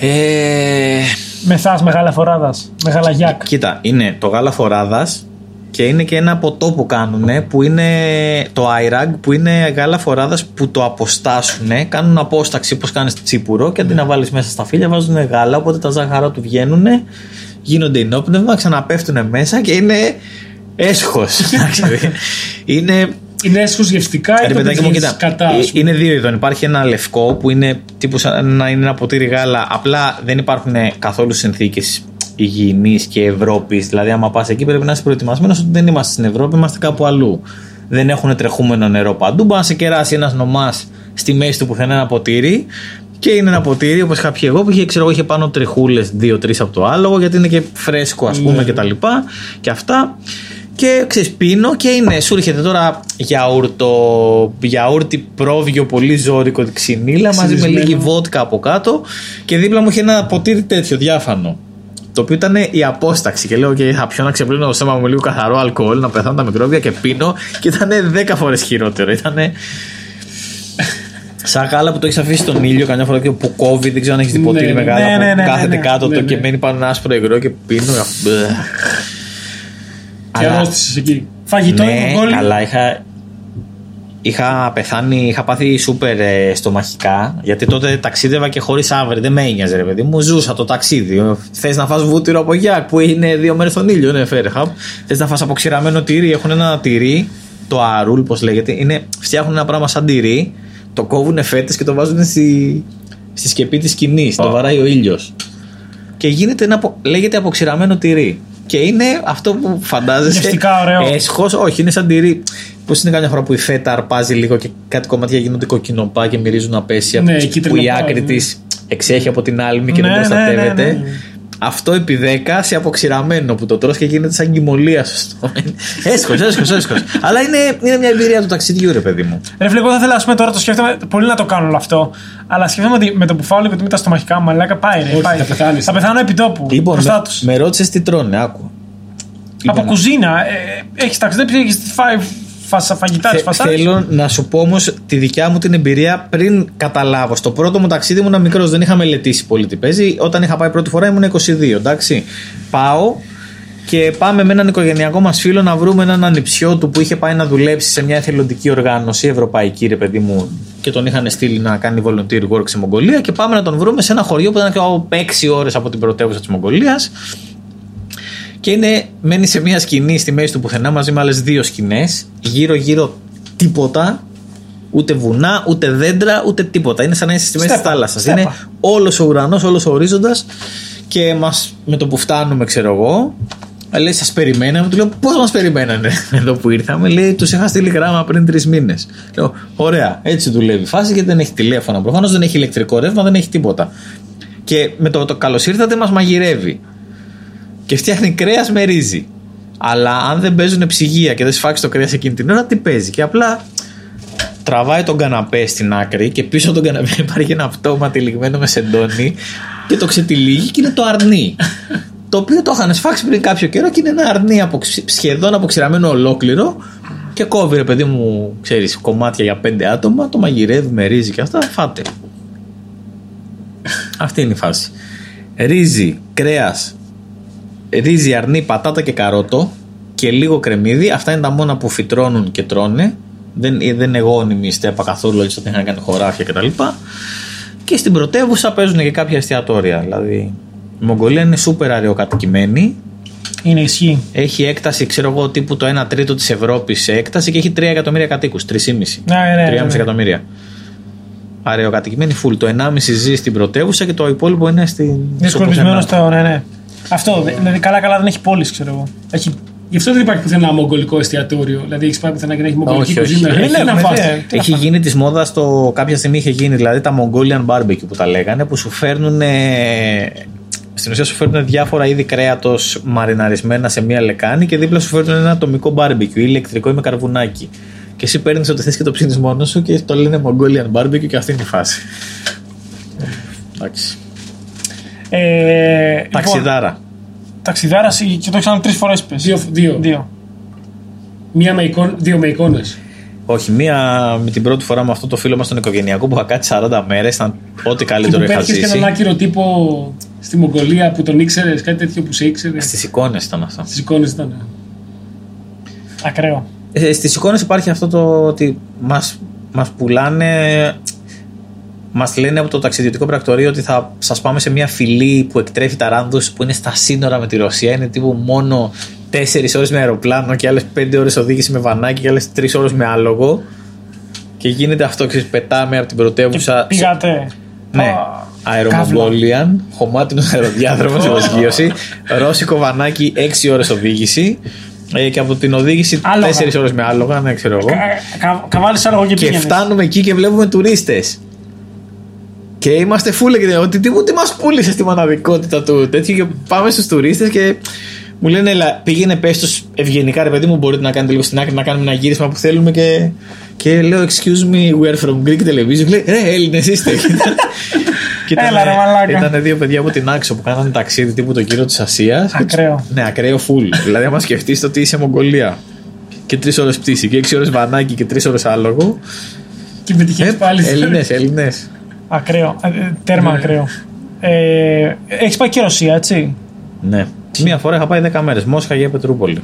Ε, Μεθά μεγάλα φοράδας. Μεγάλα γιάκ. κοίτα, είναι το γάλα φοράδας και είναι και ένα ποτό που κάνουν που είναι το IRAG που είναι γάλα φοράδας που το αποστάσουν, κάνουν απόσταξη όπως κάνεις τσίπουρο και αντί να βάλεις μέσα στα φύλλα βάζουν γάλα οπότε τα ζάχαρα του βγαίνουν, γίνονται ενόπνευμα, ξαναπέφτουν μέσα και είναι έσχος. [LAUGHS] εντάξει. είναι Είναι έσχο γευστικά ή Ρε το παιδάκι μου, πηγαίνεις κοίτα. κατά. ας ε, πούμε; Είναι δύο ειδών. Υπάρχει ένα λευκό που είναι τύπου σαν να είναι ένα ποτήρι γάλα. Απλά δεν υπάρχουν καθόλου συνθήκες υγιεινής και Ευρώπης. Δηλαδή, άμα πας εκεί, πρέπει να είσαι προετοιμασμένος ότι δεν είμαστε στην Ευρώπη, είμαστε κάπου αλλού. Δεν έχουν τρεχούμενο νερό παντού. Μπορεί να σε κεράσει ένας νομάς στη μέση του πουθενά ένα ποτήρι. Και είναι ένα ποτήρι, όπως είχα πει εγώ, που είχε, ξέρω, εγώ, είχε πάνω τριχούλε δύο-τρει από το άλογο, γιατί είναι και φρέσκο, ας πούμε, Ναι. και τα λοιπά. Και αυτά. Και ξέρεις πίνω και είναι, σου έρχεται τώρα γιαούρτο, γιαούρτι πρόβιο, πολύ ζώρικο ξυνήλα μαζί με Ξυρισμένο. λίγη βότκα από κάτω και δίπλα μου είχε ένα ποτήρι τέτοιο διάφανο. Το οποίο ήταν η απόσταξη και λέω και θα πιω να ξεπλύνω το στόμα μου με λίγο καθαρό αλκοόλ να πεθάνουν τα μικρόβια και πίνω και ήταν 10 φορές χειρότερο. Ήταν σαν γάλα που το έχεις αφήσει στον ήλιο καμιά φορά και που κόβει, δεν ξέρω αν έχεις δει Ναι, ποτήρι ναι, με γάλα ναι, που ναι, ναι, κάθεται ναι, κάτω ναι, το ναι. και μένει πάνω ένα άσπρο υγρό και πίνω. Μπλε. Και Αλλά- αρρώστησες εκεί. Φαγητό ναι, είναι μογγόλι. καλά, είχα, είχα πεθάνει, είχα πάθει σούπερ ε, στομαχικά, γιατί τότε ταξίδευα και χωρίς άβρε, δεν με ένοιαζε ρε παιδί μου, ζούσα το ταξίδι. Θες να φας βούτυρο από γιάκ που είναι δύο μέρες στον ήλιο, ναι, φέρε χαπ. Θες να φας αποξηραμένο τυρί, έχουν ένα τυρί, το αρούλ, πώς λέγεται, είναι, φτιάχνουν ένα πράγμα σαν τυρί, το κόβουν φέτες και το βάζουν στη, στη σκεπή της σκηνής, το βαράει ο ήλιος. Και γίνεται ένα, απο- λέγεται αποξηραμένο τυρί. Και είναι αυτό που φαντάζεσαι. Γευστικά ωραίο. Έσχος, όχι, είναι σαν τυρί. Πώς είναι καμιά φορά που η φέτα αρπάζει λίγο και κάτι κομμάτια γίνονται κοκκινοπά και μυρίζουν απέσια. Ναι, που η κίτρινο άκρη πάλι, ναι. της εξέχει από την άλμη και Ναι, δεν ναι, προστατεύεται. ναι, ναι, ναι. Αυτό επί 10 σε αποξηραμένο που το τρως και γίνεται σαν κοιμωλία σωστό. [LAUGHS] έσχος, έσχος, έσχος. Αλλά είναι, είναι μια εμπειρία του ταξιδιού, ρε παιδί μου. Ρε φίλε, εγώ θα ήθελα ας πούμε, τώρα το σκέφτομαι πολύ να το κάνω όλο αυτό. Αλλά σκέφτομαι ότι με το που φάω λίγο τιμή τα στομαχικά μου, μαλάκα πάει. Ρε, Όχι, πάει. θα πεθάνεις. Θα πεθάνω επί τόπου. Λοιπόν, μπροστά με, τους. με ρώτησες τι τρώνε, άκου. Από Λοιπόν, κουζίνα. Ε, έχεις ταξιδέψει, έχεις φάει φασα, φαγητά της Θε- φασάρι. Θέλω να σου πω όμως τη δικιά μου την εμπειρία πριν καταλάβω. Στο πρώτο μου ταξίδι ήμουν μικρός, δεν είχα μελετήσει πολύ τι παίζει. Όταν είχα πάει πρώτη φορά ήμουν 22, εντάξει. Πάω και πάμε με έναν οικογενειακό μας φίλο να βρούμε έναν ανιψιό του που είχε πάει να δουλέψει σε μια εθελοντική οργάνωση ευρωπαϊκή, ρε παιδί μου, και τον είχαν στείλει να κάνει volunteer work σε Μογγολία. Και πάμε να τον βρούμε σε ένα χωριό που ήταν και 6 ώρες από την πρωτεύουσα της Μογγολίας. Και είναι, μένει σε μια σκηνή στη μέση του πουθενά μαζί με άλλες δύο σκηνές. Γύρω-γύρω τίποτα. Ούτε βουνά, ούτε δέντρα, ούτε τίποτα. Είναι σαν να είσαι στη μέση της Στέπα, θάλασσας. στέπα. Είναι όλος ο ουρανός, όλος ο ορίζοντας. Και μας, με το που φτάνουμε, ξέρω εγώ, λέει: Σας περιμέναμε. Του λέω: Πώς μας περιμένανε [LAUGHS] εδώ που ήρθαμε; Λέει: Τους είχα στείλει γράμμα πριν τρεις μήνες. Λέω: Ωραία, έτσι δουλεύει η φάση γιατί δεν έχει τηλέφωνο. Προφανώς δεν έχει ηλεκτρικό ρεύμα, δεν έχει τίποτα. Και με το, το καλώς ήρθατε μας μαγειρεύει και φτιάχνει κρέας με ρύζι. Αλλά αν δεν παίζουν ψυγεία και δεν σφάξει το κρέας εκείνη την ώρα, τι παίζει. Και απλά τραβάει τον καναπέ στην άκρη και πίσω από τον καναπέ [LAUGHS] υπάρχει ένα πτώμα τυλιγμένο με σεντόνι και το ξετυλίγει και είναι το αρνί. το οποίο το είχαν σφάξει πριν κάποιο καιρό και είναι ένα αρνί αποξ- σχεδόν αποξηραμένο ολόκληρο και κόβει ρε παιδί μου, ξέρεις, κομμάτια για πέντε άτομα, το μαγειρεύει με ρύζι και αυτά, φάτε. Αυτή είναι η φάση. Ρύζι, κρέας, ρύζι, αρνί, πατάτα και καρότο και λίγο κρεμμύδι. Αυτά είναι τα μόνα που φυτρώνουν και τρώνε. Δεν, δεν είναι γόνιμη στέπα καθόλου, έτσι ότι είχαν κάνει χωράφια κτλ. Και, και στην πρωτεύουσα παίζουν και κάποια εστιατόρια. Δηλαδή, η Μογγολία είναι σούπερ αεροκατοικημένη. Είναι ισχύ. Έχει έκταση, ξέρω εγώ, τύπου το 1 τρίτο της Ευρώπης σε έκταση και έχει 3 εκατομμύρια κατοίκους. 3,5. Ναι, ναι, ναι, 3,5 ναι. εκατομμύρια. Αεροκατοικημένη full. Το 1,5 ζει στην πρωτεύουσα και το υπόλοιπο είναι στην. Είναι στο σκορπισμένο πουθενά. στο. Ναι, ναι. Αυτό. δε- Δηλαδή, καλά-καλά δεν έχει πόλεις, ξέρω εγώ. Έχει. Γι' αυτό δεν υπάρχει πουθενά μογγολικό εστιατόριο. Δηλαδή έχεις πάει πουθενά και να έχει μογγολική Όχι, όχι. κουζίνα. Δεν Έχει να έχουμε, φας. ναι. Τι να Έχει φάμε. γίνει της μόδας το. Κάποια στιγμή είχε γίνει δηλαδή τα Mongolian barbecue που τα λέγανε που σου φέρνουν. Στην ουσία σου φέρνουν διάφορα είδη κρέατος μαριναρισμένα σε μία λεκάνη και δίπλα σου φέρνουν ένα ατομικό barbecue ή ηλεκτρικό ή με καρβουνάκι. Και εσύ παίρνεις ό,τι θες και το ψήνεις μόνος σου και το λένε Mongolian barbecue και αυτή είναι η φάση. Εντάξει. Ε, λοιπόν, Ταξιδάρα. ταξιδάρα και το έχεις κάνει τρεις φορές πες. Δύο, δύο. Δύο. Μία με εικόν, δύο με εικόνες. Όχι, μία με την πρώτη φορά με αυτό το φίλο μας τον οικογενειακό που είχα κάτσει 40 μέρες. Ήταν ό,τι Και καλύτερο που είχα πέτυχες και ζήσει. έναν άκυρο τύπο στη Μογγολία που τον ήξερες, κάτι τέτοιο που σε ήξερες. Στις εικόνες ήταν αυτό. Στις εικόνες ήταν. Ακραίο. Ε, Στις εικόνες υπάρχει αυτό το ότι μα μας πουλάνε. Μας λένε από το ταξιδιωτικό πρακτορείο ότι θα σας πάμε σε μια φυλή που εκτρέφει ταράνδου που είναι στα σύνορα με τη Ρωσία. Είναι τύπου μόνο 4 ώρες με αεροπλάνο και άλλες 5 ώρες οδήγηση με βανάκι και άλλες 3 ώρες με άλογο. Και γίνεται αυτό, ξέρεις, πετάμε από την πρωτεύουσα. Πήγατε. Ναι. Α, Αερομογγόλιαν, χωμάτινο αεροδιάδρομο προσγείωση, ρώσικο βανάκι 6 ώρες οδήγηση ε, και από την οδήγηση Άλογα. 4 ώρες με άλογα, ναι, ξέρω εγώ. κα- κα- Καβάλεις άλογο και Και πήγαινες. φτάνουμε εκεί και βλέπουμε τουρίστες. Και είμαστε φούλε και ότι τι, τι μας πούλησε στη μοναδικότητα του τέτοιου. Και πάμε στους τουρίστες και μου λένε, Ελά, πήγαινε πες τους ευγενικά, ρε παιδί μου, μπορείτε να κάνετε λίγο στην άκρη να κάνουμε ένα γύρισμα που θέλουμε. Και, και λέω, Excuse me, we are from Greek television. Και λέει, Ρε, Έλληνες είστε. [LAUGHS] Και ήταν- Έλα, ρε, μαλάκα. Ήταν δύο παιδιά από την Άξο που κάνανε ταξίδι τύπου το γύρο της Ασίας. Ακραίο. Ναι, ακραίο full. δηλαδή, άμα σκεφτείς ότι είσαι Μογγολία και τρεις ώρες πτήση και έξι ώρες βανάκι και τρεις ώρες άλογο. Και πετυχαίνει πάλι. Έλληνες, Έλληνες. Ακραίο. Ε, ε, Τέρμα Ναι. ακραίο. Ε, Έχεις πάει και Ρωσία, έτσι; Ναι. Μία φορά είχα πάει 10 μέρες. Μόσχα για Πετρούπολη.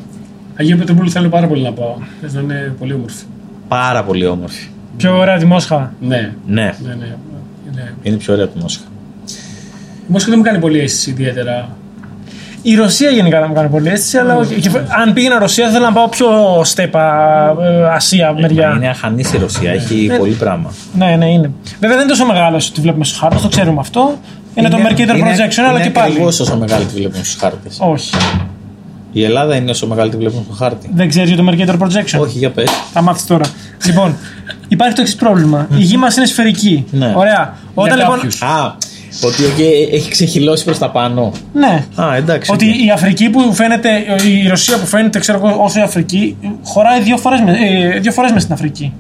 Αγία Πετρούπολη θέλω πάρα πολύ να πάω. Θες να είναι πολύ όμορφη. Πάρα πολύ όμορφη. Πιο ωραία τη Μόσχα. Ναι, Ναι, ναι, ναι. ναι. είναι πιο ωραία από τη Μόσχα. Η Μόσχα δεν μου κάνει πολύ αίσθηση ιδιαίτερα. Η Ρωσία γενικά δεν μου κάνει πολύ αίσθηση, αλλά όχι. Και αν πήγαινα Ρωσία, θέλω να πάω πιο στέπα ε, Ασία μεριά. Είναι αχανής η Ρωσία, έχει πολύ πράγμα. Ναι, ναι, είναι. Βέβαια δεν είναι τόσο μεγάλο όσο τη βλέπουμε στους χάρτες, το ξέρουμε αυτό. Είναι, το Mercator Projection, αλλά και πάλι. Είναι όσο μεγάλη τη βλέπουμε στους χάρτες. Όχι. Η Ελλάδα είναι όσο μεγάλη τη βλέπουμε στο χάρτη. Δεν ξέρεις για το Mercator Projection; Όχι, για πες. Θα μάθεις τώρα. λοιπόν, υπάρχει το εξής πρόβλημα. Η γη μας είναι σφαιρική. Ναι. Ωραία. Όταν λοιπόν. κάποιους. Α, ότι okay, έχει ξεχυλώσει προς τα πάνω. Ναι. Α, εντάξει. Ότι οκ. η Αφρική που φαίνεται, η Ρωσία που φαίνεται, ξέρω εγώ, όσο η Αφρική, χωράει δύο φορές ε, δύο φορές μες στην Αφρική.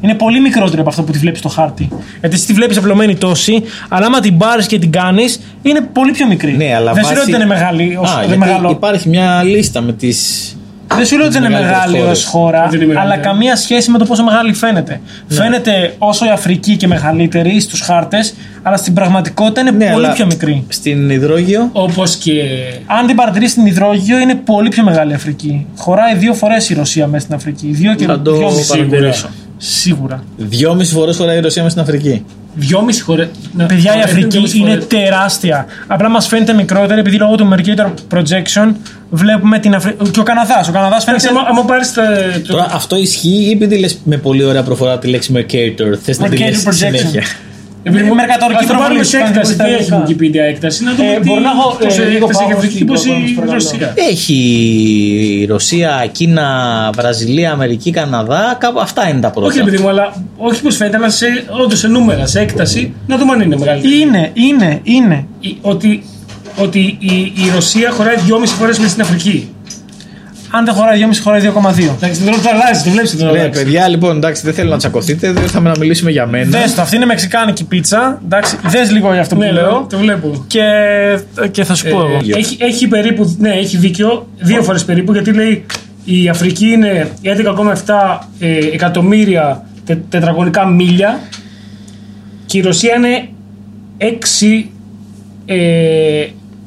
Είναι πολύ μικρότερη από αυτό που τη βλέπεις στο χάρτη. Γιατί εσύ τη βλέπεις απλωμένη τόση, αλλά άμα την πάρεις και την κάνεις, είναι πολύ πιο μικρή. Ναι, αλλά δεν σου λέω βάσει- ότι δεν είναι μεγάλη όσο Α, δεν γιατί μεγαλώ. υπάρχει μια λίστα με τις. Δεν σου λέω ότι δεν είναι μεγαλύτερες μεγάλη ως χώρες. χώρα, Δεν είναι μεγαλύτερη. αλλά καμία σχέση με το πόσο μεγάλη φαίνεται. Ναι. Φαίνεται όσο η Αφρική και μεγαλύτερη στους χάρτες, αλλά στην πραγματικότητα είναι Ναι, πολύ αλλά πιο μικρή. Στην υδρόγειο; Όπως και. Αν την παρατηρήσει στην υδρόγειο, είναι πολύ πιο μεγάλη η Αφρική. Χωράει δύο φορές η Ρωσία μέσα στην Αφρική. Δύο και Θα το δυόμιση. παρατηρήσω. Σίγουρα. Δυόμιση φορές χωράει η Ρωσία μέσα στην Αφρική. Δυόμιση χώρε. Παιδιά, η Αφρική είναι τεράστια. Απλά μας φαίνεται μικρότερη επειδή λόγω του Mercator Projection βλέπουμε την Αφρική. Και ο Καναδάς. Ο Καναδάς φαίνεται. Αν πάρεις το. Τώρα αυτό ισχύει ή επειδή λες με πολύ ωραία προφορά τη λέξη Mercator. Θες να τη Mercator λες projection. συνέχεια; Επειδή μου- Μερκατορική Ας το πάρουμε προβολή, σε κάνει έκταση. τα Τι έχει αγγλικά. Wikipedia έκταση. Να δούμε Ε, τι. μπορεί να έχω, πώς ε, λίγο έκταση έχει πάω Αφρική στην και πώς πρόγραμμα, η παρακαλώ. Ρωσία. Έχει Ρωσία, Κίνα, Βραζιλία, Αμερική, Καναδά. Κάπου αυτά είναι τα πρώτα. Όχι επειδή μου, αλλά όχι πώ φαίνεται, αλλά σε, όντως σε νούμερα, σε έκταση, να δούμε αν είναι μεγάλη. Είναι, είναι, είναι. Η- Ότι, ότι η, η Ρωσία χωράει δυόμιση φορές μέσα στην Αφρική. Αν δεν χωράει 2,5 χωράει 2,2. Εντάξει, δεν το αλλάζει, το βλέπεις το Ναι, αλλάζει. παιδιά, λοιπόν, εντάξει, δεν θέλω να τσακωθείτε. Δεν ήρθαμε να μιλήσουμε για μένα. Δες το, αυτή είναι μεξικάνικη πίτσα. Εντάξει, δες λίγο για αυτό που Ναι, λέω. λέω, το βλέπω. Και, και θα σου πω εγώ. Ε, Έχει, έχει περίπου, ναι, έχει δίκιο, δύο φορές περίπου, γιατί λέει η Αφρική είναι 11,7 ε, εκατομμύρια τε, τετραγωνικά μίλια και η Ρωσία είναι 6 ε,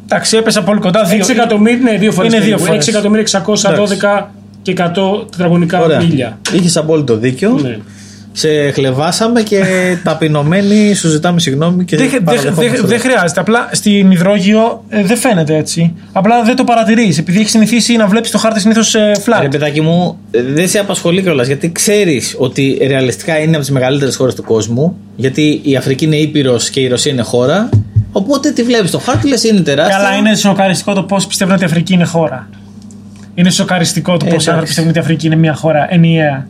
Εντάξει, έπεσα πολύ κοντά. Δύο. 6 εκατομμύρια, ναι, δύο φορές Είναι δύο περίπου. φορές. 6 εκατομμύρια 612 και 100 τετραγωνικά Ωραία. μίλια. Είχες απόλυτο δίκιο. Ναι. Σε χλεβάσαμε και [LAUGHS] ταπεινωμένοι σου ζητάμε συγγνώμη και Δεν δεν- παραδεχόμαστε δεν- δεν το. χρειάζεται. Απλά στην υδρόγειο ε, δεν φαίνεται έτσι. Απλά δεν το παρατηρείς. Επειδή έχει συνηθίσει να βλέπεις το χάρτη συνήθως flat. Ρε παιδάκι μου, ε, δεν σε απασχολεί κιόλας γιατί ξέρεις ότι ρεαλιστικά είναι από τις μεγαλύτερες χώρες του κόσμου. Γιατί η Αφρική είναι ήπειρος και η Ρωσία είναι χώρα. Οπότε τη βλέπεις το χάρτη, λες είναι τεράστια. Καλά, είναι σοκαριστικό το πώς πιστεύουν ότι η Αφρική είναι χώρα. Είναι σοκαριστικό το πώς οι εντάξει. άνθρωποι πιστεύουν ότι η Αφρική είναι μια χώρα ενιαία.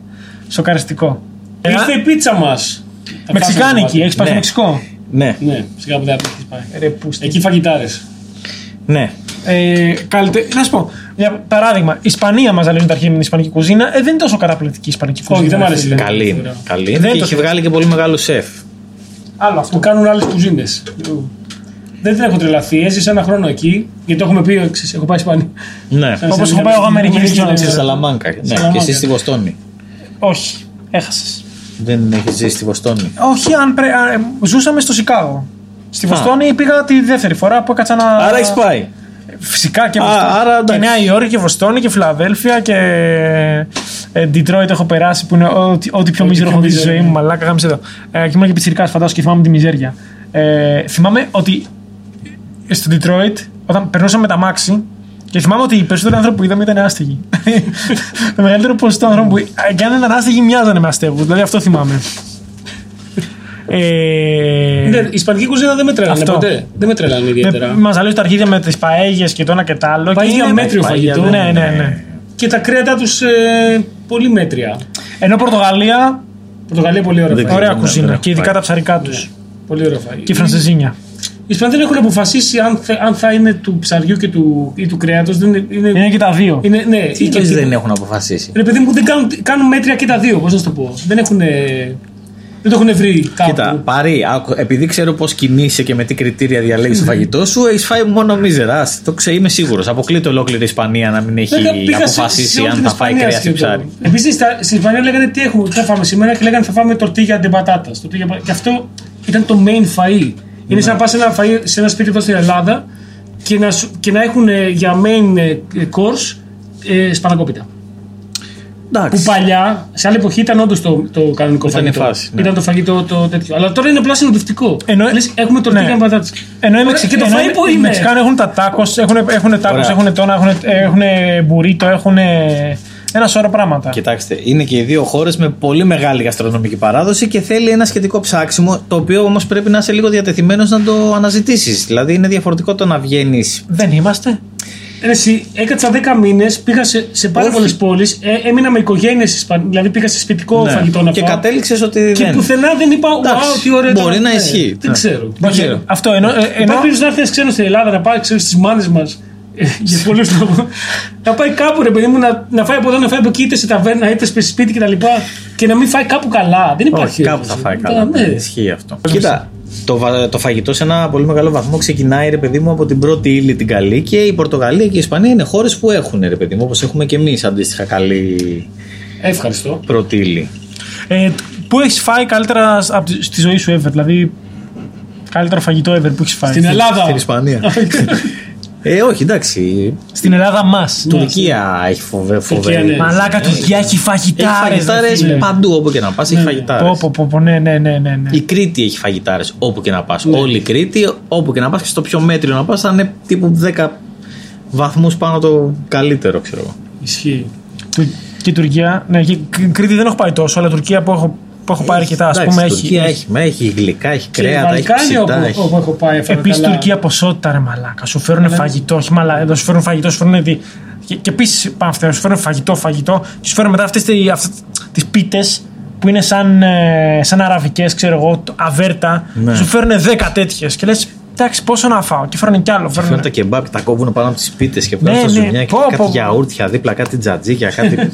Σοκαριστικό. Ήρθε η πίτσα μας. Μεξικάνικη, έχεις πάει στο Ναι. Μεξικό; Ναι, Ναι, σιγά που δεν έχεις πάει. Ρε, πούστη. Εκεί φαγητάρες. ναι. Ε, καλυτε... Να σου πω, για παράδειγμα, η Ισπανία μας λένε τα αρχή με την Ισπανική κουζίνα, ε, δεν είναι τόσο καταπληκτική η Ισπανική κουζίνα. Όχι, δεν μ' ρε αρέσει. φίλε. Καλή είναι. Ωραία. Καλή είναι Δεν και το έχει θε- βγάλει και πολύ μεγάλο σεφ. Άλλο αυτό. Που κάνουν άλλες κουζίνες. Δεν την έχω τρελαθεί. Έζησα ένα χρόνο εκεί, γιατί το έχουμε πει, ξέρεις, έχω πάει Ισπανία. Ναι. Σαν- Όπως σαν- έχω πάει εγώ Αμερική, Αμερική, δεν ξέρω. ναι. Στη Σαλαμάνκα. Ναι, Σαλαμάνκα. και εσύ στη Βοστόνη. Όχι. έχασες. Δεν έχεις ζήσει στη Βοστόνη. Όχι, αν πρέ... α, ε, ζούσαμε στο Σικάγο. Στη Α. Βοστόνη πήγα τη δεύτερη φορά που έκατσα να. Άρα έχεις πάει. Φυσικά και Α, Βοστόνη. άρα και εντάξει. Νέα Υόρκη και Βοστόνη και Φιλαδέλφια και ε, Detroit έχω περάσει που είναι ό,τι, ό,τι πιο Ό,τι μίζερο πιο έχω δει στη μίζερο, ζωή μου. ναι. Μαλάκα, γάμισε εδώ. Ε, και ήμουν και πιτσιρικάς φαντάζομαι και θυμάμαι τη μιζέρια. Ε, θυμάμαι ότι στο Detroit όταν περνούσαμε με τα μάξι και θυμάμαι ότι οι περισσότεροι άνθρωποι που είδαμε ήταν άστεγοι. [LAUGHS] το μεγαλύτερο ποσοστό ανθρώπων που. ε, Και αν δεν ήταν άστεγοι, μοιάζανε με αστέγου. Δηλαδή αυτό θυμάμαι. Ε, Ναι, η Ισπανική κουζίνα δεν με τρέλανε Αυτό. ποτέ. Δεν με τρέλανε ιδιαίτερα. Μας ζαλίζει τα αρχίδια με τις παέγες και το ένα και το άλλο. Πάει και για είναι- μέτριο Πάει για- φαγητό. Ναι, ναι, ναι. Και τα κρέατα τους ε, πολύ μέτρια. Ενώ Πορτογαλία, Πορτογαλία πολύ ωραία. Δεν φαγητό. ωραία ναι, κουζίνα. ναι, Και ειδικά πάει. τα ψαρικά τους. Πολύ ωραία φαγητό. Και η Φρανσεζίνια. Οι Ισπανοί δεν έχουν αποφασίσει αν, θε- αν θα είναι του ψαριού και του, ή του κρέατος. Είναι, είναι, Είναι και τα δύο. είναι, ναι, Τι ή και λες τι- δεν έχουν αποφασίσει; Ρε παιδί μου, δεν κάνουν, κάνουν μέτρια και τα δύο. Πώς να σου το πω. Δεν έχουν. Δεν το έχουν βρει κάπου. Κοίτα, πάρει, άκου, επειδή ξέρω πώς κινείσαι και με τι κριτήρια διαλέγεις το φαγητό σου, έχεις φάει μόνο μίζερα. Ας, Το ξέρω, είμαι σίγουρος. Αποκλείται ολόκληρη η Ισπανία να μην έχει Βέβαια, πήγα σε- σε αποφασίσει όλη αν την θα φάει Ισπανία κρέας ή σχεδόν. ψάρι. Επίσης στην Ισπανία λέγανε τι έχουμε, τι θα φάμε σήμερα και λέγανε θα φάμε τορτίγια de patatas. Tortilla- Και αυτό ήταν το main φαΐ. Είναι σαν να πας σε ένα, φαΐ- σε ένα σπίτι εδώ στην Ελλάδα και να, σου- και να έχουν ε, για main ε, course ε, σπανακόπιτα. Που Εντάξει. παλιά, σε άλλη εποχή ήταν όντως το, το κανονικό Ήταν η φαγητό. φάση, ναι. Ήταν το φαγητό το τέτοιο. Αλλά τώρα είναι απλά συνοδευτικό. Ενώ- Λες, έχουμε τορτίγια ναι. με πατάτε. Ενώ οι Ωραία, Μεξικ- και το ενώ φαΐ που οι είναι. Μεξικάνοι έχουν τα τάκος, έχουν, έχουν τάκος, Ωραία. έχουν τόνα, έχουν, έχουν μπουρίτο, έχουν ένα σώρο πράγματα. Κοιτάξτε, είναι και οι δύο χώρες με πολύ μεγάλη γαστρονομική παράδοση και θέλει ένα σχετικό ψάξιμο, το οποίο όμως πρέπει να είσαι λίγο διατεθειμένος να το αναζητήσεις. Δηλαδή, είναι διαφορετικό το να βγαίνεις. Δεν είμαστε. Ρε, Εσύ, έκατσα 10 μήνες, πήγα σε, σε πάρα Όχι. πολλές πόλεις, ε, έμεινα με οικογένειες, δηλαδή πήγα σε σπιτικό φαγητό να Ναι. Και φάω. κατέληξες ότι Και δεν. πουθενά δεν είπα, Εντάξει, wow, τι ωραίο μπορεί ήταν να αυτό». ισχύει. Δεν Ναι. ξέρω. Δεν ξέρω. Αυτό ενώ. ε, ενώ Υπάρχει περίπτωση να έρθει ένα ξένο στην Ελλάδα να πάει ξέρω, στις μάνες μας. Για πολλούς λόγους. να πάει κάπου ρε παιδί μου να, να φάει από εδώ, να φάει από εκεί, είτε σε ταβέρνα, είτε σε σπίτι κτλ. Και, και να μην φάει κάπου καλά. Δεν υπάρχει. Όχι, κάπου θα περίπτωση. φάει καλά. Ναι. Ισχύει αυτό. Κοίτα, το, βα- το φαγητό σε ένα πολύ μεγάλο βαθμό ξεκινάει, ρε παιδί μου, από την πρώτη ύλη την καλή και η Πορτογαλία και η Ισπανία είναι χώρες που έχουν, ρε παιδί μου, όπως έχουμε και εμείς αντίστοιχα καλή Ευχαριστώ. πρώτη ύλη. ε, πού έχεις φάει καλύτερα από τη- στη ζωή σου ever, δηλαδή. Καλύτερο φαγητό ever που έχεις φάει; Στην Ελλάδα. Στην Ισπανία. [LAUGHS] ε, όχι, εντάξει. Στην Ελλάδα μας. Τουρκία έχει φοβε, φοβερή. ναι. Μαλάκα Τουρκία έχει Έχει φαγητάρες. φαγητάρε παντού όπου και να πας, έχει φαγητάρες. Πω, πω, πω, πω, ναι, ναι, ναι, ναι. ναι. Η Κρήτη έχει φαγητάρες όπου και να πας. Ναι. Όλη η Κρήτη, όπου και να πας και στο πιο μέτριο να πας, θα είναι τύπου 10 βαθμούς πάνω το καλύτερο, ξέρω εγώ. Ισχύει. Του- Και η Τουρκία. Ναι, και η Κρήτη δεν έχω πάει τόσο, αλλά η Τουρκία που έχω, που έχω πάρει αρκετά, ας Εντάξει, πούμε, η έχει. Τουρκία έχει, με, έχει γλυκά, έχει Και κρέατα, έχει Βαλκάνια ψητά. όπου, Έχει... όπου έχω πάει. έφαγα Επίσης καλά. Τουρκία ποσότητα ρε μαλάκα. Σου φέρουν φαγητό, όχι μαλάκα. Εδώ σου φέρουν φαγητό, σου φέρουν. τη- Και, και επίσης πάνω αυτά, σου φέρουν φαγητό, φαγητό. Και σου φέρουν μετά αυτές τι πίτες που είναι σαν, ε, σαν αραβικές, ξέρω εγώ, το- αβέρτα. Ναι. Σου φέρουν 10 τέτοιες. Και λες, εντάξει, πόσο να φάω; Και φέρνουν κι άλλο. Φέρνουν Φέρνουν... τα κεμπάπ και τα κόβουν πάνω από τις πίτες και βγάζουν Ναι, στα ναι. ζουμιά και Πω, κάτι πω, πω. γιαούρτια δίπλα, κάτι τζατζίκια, κάτι. [LAUGHS]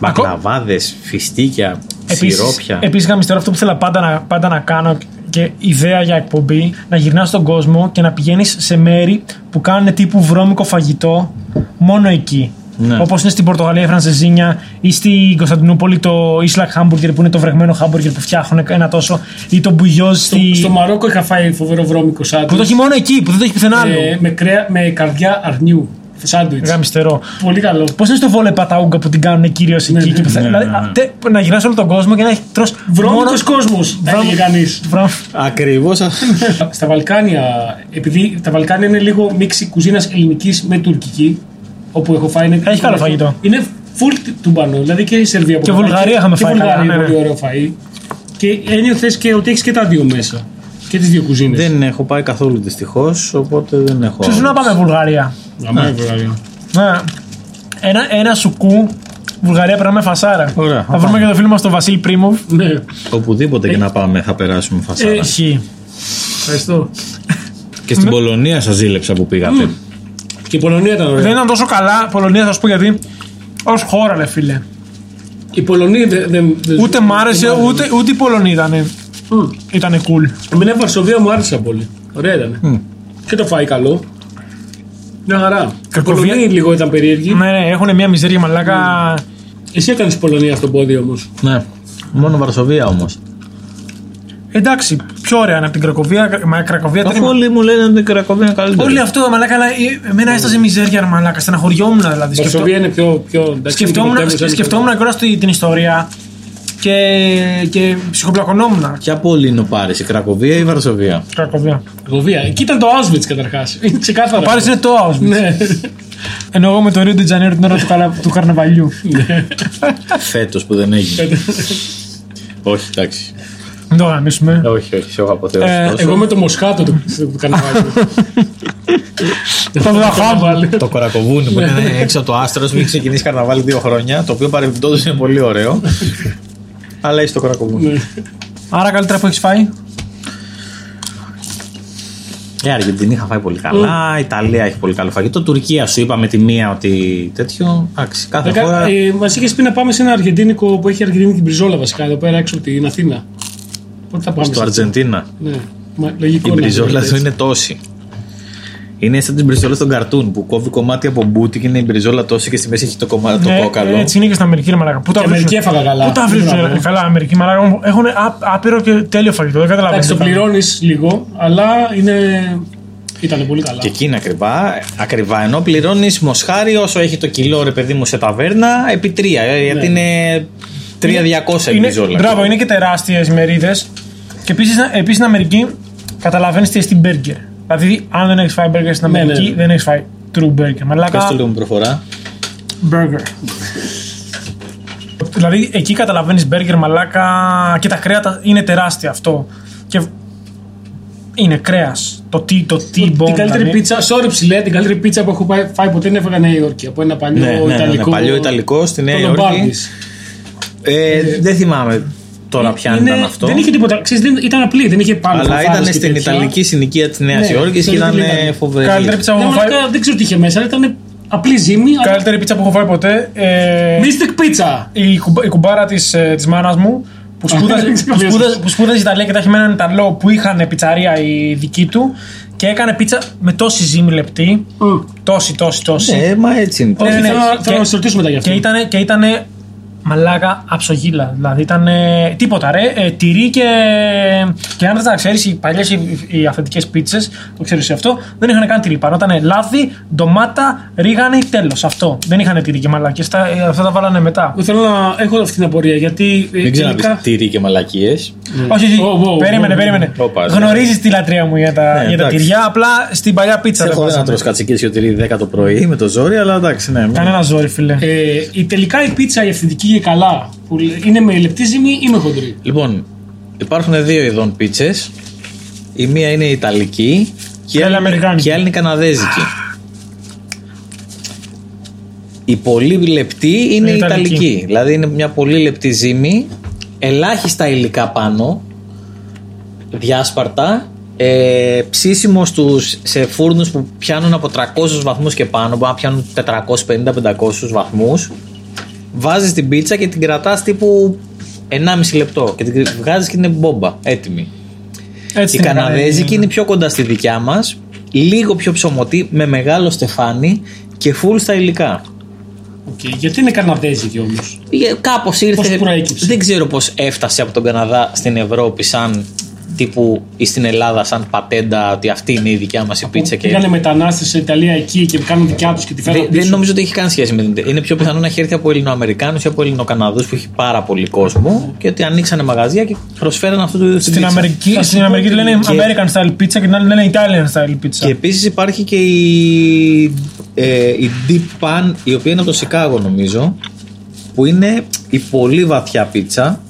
Μπακλαβάδες, φιστίκια, σιρόπια. Επίσης, γαμιστερό αυτό που θέλω πάντα να, πάντα να κάνω και ιδέα για εκπομπή, να γυρνάς στον κόσμο και να πηγαίνεις σε μέρη που κάνουν τύπου βρώμικο φαγητό μόνο εκεί. Ναι. Όπως είναι στην Πορτογαλία η Φρανσεζίνια ή στην Κωνσταντινούπολη το Islam Hamburger που είναι το βρεγμένο hamburger που φτιάχνουν ένα τόσο. ή το μπουγιόζ στη. Στο Μαρόκο είχα φάει φοβερό βρώμικο που σάντουιτ. το έχει μόνο εκεί, που δεν το έχει πουθενά άλλο. ε, με, κρέα, με καρδιά αρνιού. Σάντουιτς. Γαμιστερό. Πολύ καλό. Πώς είναι στο βόλε παταούγκα που την κάνουν κυρίως εκεί. Ναι, και που θα- ναι, δηλαδή, ναι, ναι. α, τε- να γυρνάς όλο τον κόσμο και να έχει τρώσει. Βρώμικος κόσμος, Βρώμ- έλεγε κανείς. Ακριβώς. [LAUGHS] Στα Βαλκάνια, επειδή τα Βαλκάνια είναι λίγο μίξη κουζίνας ελληνικής με τουρκική, όπου έχω φάει. Είναι, Έχει καλό φαγητό. Είναι full τουμπανό, δηλαδή και η Σερβία που Και έχω φάει, Βουλγαρία είχαμε και φάει καλά, Βουλγαρία ναι, ναι. πολύ ωραίο φαΐ. Και ένιωθες και ότι έχεις και τα δύο μέσα. Και τις δύο κουζίνες. δεν έχω πάει καθόλου δυστυχώς, οπότε δεν έχω. Σου να πάμε Βουλγαρία; Αμά, Βουλγαρία. Ναι. Ένα, ένα σουκού Βουλγαρία περνάμε φασάρα. Ωραία, Θα θα βρούμε πάμε. και το φίλο μας τον Βασίλη Πρίμοβ. Ναι, Οπουδήποτε και να πάμε θα περάσουμε φασάρα. Ε, Ισχύει. ευχαριστώ. και στην Πολωνία σας ζήλεψα που πήγατε. Και η Πολωνία ήταν ωραία. Δεν ήταν τόσο καλά. Πολωνία θα σου πω γιατί. Ω χώρα, λε φίλε. Η Πολωνία δεν. δεν- δεν- Ούτε μ' άρεσε, δεν μ' ούτε, ούτε η Πολωνία ήταν. Ήτανε cool. Εμένα η Βαρσοβία μου άρεσε πολύ. Ωραία ήταν. Και το φάει καλό. Μια χαρά. Η Κρακοβία- Πολωνία λίγο ήταν περίεργη. Ναι, ναι, έχουν μια μιζέρια μαλάκα. Εσύ έκανες Πολωνία στον πόδι όμως. Ναι. Μόνο Βαρσοβία όμως. Εντάξει, πιο ωραία είναι από την Κρακοβία. Μα η Κρακοβία Αφού τρίμα. όλοι μου λένε ότι η Κρακοβία είναι καλύτερη. Όλοι αυτό, μαλάκα, αλλά ε, εμένα έστασε μιζέρια, ρε μαλάκα. Στεναχωριόμουν δηλαδή. Σκεφτό- Βαρσοβία είναι πιο. πιο εντάξει, Σκεφτόμουν, είναι πρωτεύουσα, είναι σκεφτόμουν κιόλα την ιστορία και, και ψυχοπλακωνόμουν. Ποια πόλη είναι ο Πάρης, η Κρακοβία ή η Βαρσοβία; Κρακοβία. Βαρσοβία. Εκεί ήταν το Auschwitz καταρχάς. Είναι ξεκάθαρο. Ο Πάρης είναι το Auschwitz. Ναι. Ενώ εγώ με το Rio de Janeiro την ώρα του, καλα... του καρναβαλιού. Φέτος που δεν έγινε. όχι, εντάξει. Μην το γαμίσουμε. όχι, όχι, σε έχω Ε, αποθεώσει. Εγώ με το Μοσχάτο του, του καρναβάλι. Το Βλαχάβαλ. Το κορακοβούνι που είναι έξω από το άστρος που έχει ξεκινήσει καρναβάλι δύο χρόνια. Το οποίο παρεμπιπτόντως είναι πολύ ωραίο. Αλλά έχει το κορακοβούνι. Άρα καλύτερα που έχεις φάει. Η Αργεντινή είχα φάει πολύ καλά. Η Ιταλία έχει πολύ καλό φαγητό. Τουρκία σου είπα με τη μία ότι τέτοιο. Εντάξει, κάθε χώρα. ε, Μας είχες πει να πάμε σε ένα αργεντίνικο που έχει αργεντίνικη μπριζόλα βασικά εδώ πέρα έξω από την Αθήνα. Πότε θα πάμε. Στο σε αυτό; Αργεντίνα; Ναι. Μα, λογικό Η να μπριζόλα έτσι. του είναι τόση. Είναι σαν τι μπριζόλε των καρτούν που κόβει κομμάτι από μπούτι και είναι η μπριζόλα τόση και στη μέση έχει το κομμάτι το Ναι, κόκαλο. Έτσι είναι και στην Αμερική, ρε μαλάκα. Πού τα Και Αμερική βρίσκουν. έφαγα καλά. Πού τα Δεν μπορώ να βρίσκουν, πω. καλά, Αμερική, μαλάκα. Έχουν ά- άπειρο και τέλειο φαγητό. Δεν καταλαβαίνω. Εντάξει, το πληρώνεις λίγο, αλλά είναι. Ήταν πολύ καλά. Και εκεί είναι ακριβά. Ακριβά. Ενώ πληρώνεις μοσχάρι όσο έχει το κιλό ρε παιδί μου σε ταβέρνα επί τρία. ε, Γιατί είναι 3.200 η Είναι, μπριζόλα. μπράβο, είναι και τεράστιες μερίδες. Και επίσης επίσης, στην Αμερική καταλαβαίνεις τι στην μπέργκερ. Δηλαδή, αν δεν έχεις φάει μπέργκερ στην Ναι, ναι, Αμερική, ναι. δεν έχεις φάει true burger. Μαλάκα. Πες το λίγο με προφορά. Burger. δηλαδή, εκεί καταλαβαίνεις μπέργκερ, μαλάκα και τα κρέατα είναι τεράστια αυτό. Και είναι κρέας. Το τι, το τι Την bone. καλύτερη δηλαδή. πίτσα, sorry ψηλέ, την καλύτερη πίτσα που έχω πάει- φάει ποτέ είναι έφαγα Νέα Υόρκη. Από ένα παλιό Ναι, ναι, ναι, Ιταλικό. παλιό Ιταλικό στη Νέα το Υόρκη. Λομπάρντις. Ε, δεν θυμάμαι τώρα ποια Είναι- ήταν αυτό. Δεν είχε τίποτα. Ξέρεις, δεν, ήταν απλή, δεν είχε πάνω. Αλλά φανφάρες ήταν και στην τέτοια. Ιταλική συνοικία της Νέας Ναι, Υόρκης και το ήταν Little Italy. φοβερή. Καλύτερη πίτσα που Ναι, έχω φάει. μαλάκα, δεν ξέρω τι είχε μέσα, αλλά ήταν απλή ζύμη. αλλά- Καλύτερη πίτσα που έχω φάει ποτέ. Ε, Mystic pizza. η, κουμπ- η κουμπάρα της της μάνας μου που σπούδαζε, δεν ξέρω που, ποιος. σπούδαζε, που σπούδαζε Ιταλία και τα είχε με έναν Ιταλό που είχαν πιτσαρία η δική του και έκανε πίτσα με τόση ζύμη λεπτή. Τόση, τόση, τόση. Ναι, μα έτσι είναι. Όχι, ναι, ναι. θέλω να- Και- θέλω να σε ρωτήσω μετά γι' αυτό. Και ήταν και ήτανε μαλάκα αψογίλα. Δηλαδή ήταν τίποτα ρε. Ε, τυρί και. Και αν δεν τα ξέρεις, οι παλιές οι, οι αυθεντικές πίτσες, το ξέρεις αυτό, δεν είχαν καν τυρί πάνω. Ήταν λάδι, ντομάτα, ρίγανη, τέλος. Αυτό. Δεν είχαν τυρί και μαλακέ. Αυτά τα βάλανε μετά. Εγώ θέλω να έχω αυτή την απορία γιατί. ε, Μην τελικά- ξαναπεί τυρί και μαλακίες. Όχι, όχι. Ω, ω, ω, περίμενε, ω, περίμενε. ω, πας, Γνωρίζεις τη λατρεία μου για τα, Ναι, για τα εντάξει. τυριά. Απλά στην παλιά πίτσα δεν Έχω δεν να βάζανε. τρως κατσικίδι τυρί 10 το πρωί με το ζόρι, αλλά εντάξει, ναι. μην- Κανένα ζόρι, φίλε. Ε, η τελικά η πίτσα η αυθεντική και καλά που είναι με λεπτή ζύμη ή με χοντρή; Λοιπόν, υπάρχουν δύο ειδών πίτσες. Η μία είναι η Ιταλική και η άλλη άλλη, Αμερικάνικη. και η άλλη είναι η Καναδέζικη. Η πολύ λεπτή είναι Η η Ιταλική. Ιταλική. Δηλαδή είναι μια πολύ λεπτή ζύμη, ελάχιστα υλικά πάνω, διάσπαρτα, ε, ψήσιμο στους, σε φούρνους που πιάνουν από 300 βαθμούς και πάνω, που να πιάνουν 450-500 βαθμούς. Βάζεις την πίτσα και την κρατάς τύπου 1,5 λεπτό και την βγάζεις και είναι μπόμπα, έτοιμη. Έτσι Η την έκανε. Καναδέζικη είναι πιο κοντά στη δικιά μας, λίγο πιο ψωμωτή, με μεγάλο στεφάνι και φουλ στα υλικά. Okay. Γιατί είναι Καναδέζικη όμως; Κάπως ήρθε. Πώς προέκυψε; Δεν ξέρω πώς έφτασε από τον Καναδά στην Ευρώπη σαν τύπου ή στην Ελλάδα σαν πατέντα ότι αυτή είναι η δικιά μας η πίτσα. Και... Πήγανε μετανάστες σε Ιταλία εκεί και κάνουν δικιά τους και τη φέραν Δεν, πίσω. δεν νομίζω ότι έχει καν σχέση με την. Είναι πιο πιθανό να έχει έρθει από Ελληνοαμερικάνους ή από Ελληνοκαναδούς που έχει πάρα πολύ κόσμο και ότι ανοίξανε μαγαζιά και προσφέραν αυτού του είδου την Στην πίτσα. Αμερική, Θα σου στην πω Αμερική ότι- λένε και- American style pizza και την άλλη λένε Italian style pizza. Και επίσης υπάρχει και η, ε, η Deep Pan, η οποία είναι από το Σικάγο νομίζω, που είναι η πολύ βαθιά πίτσα,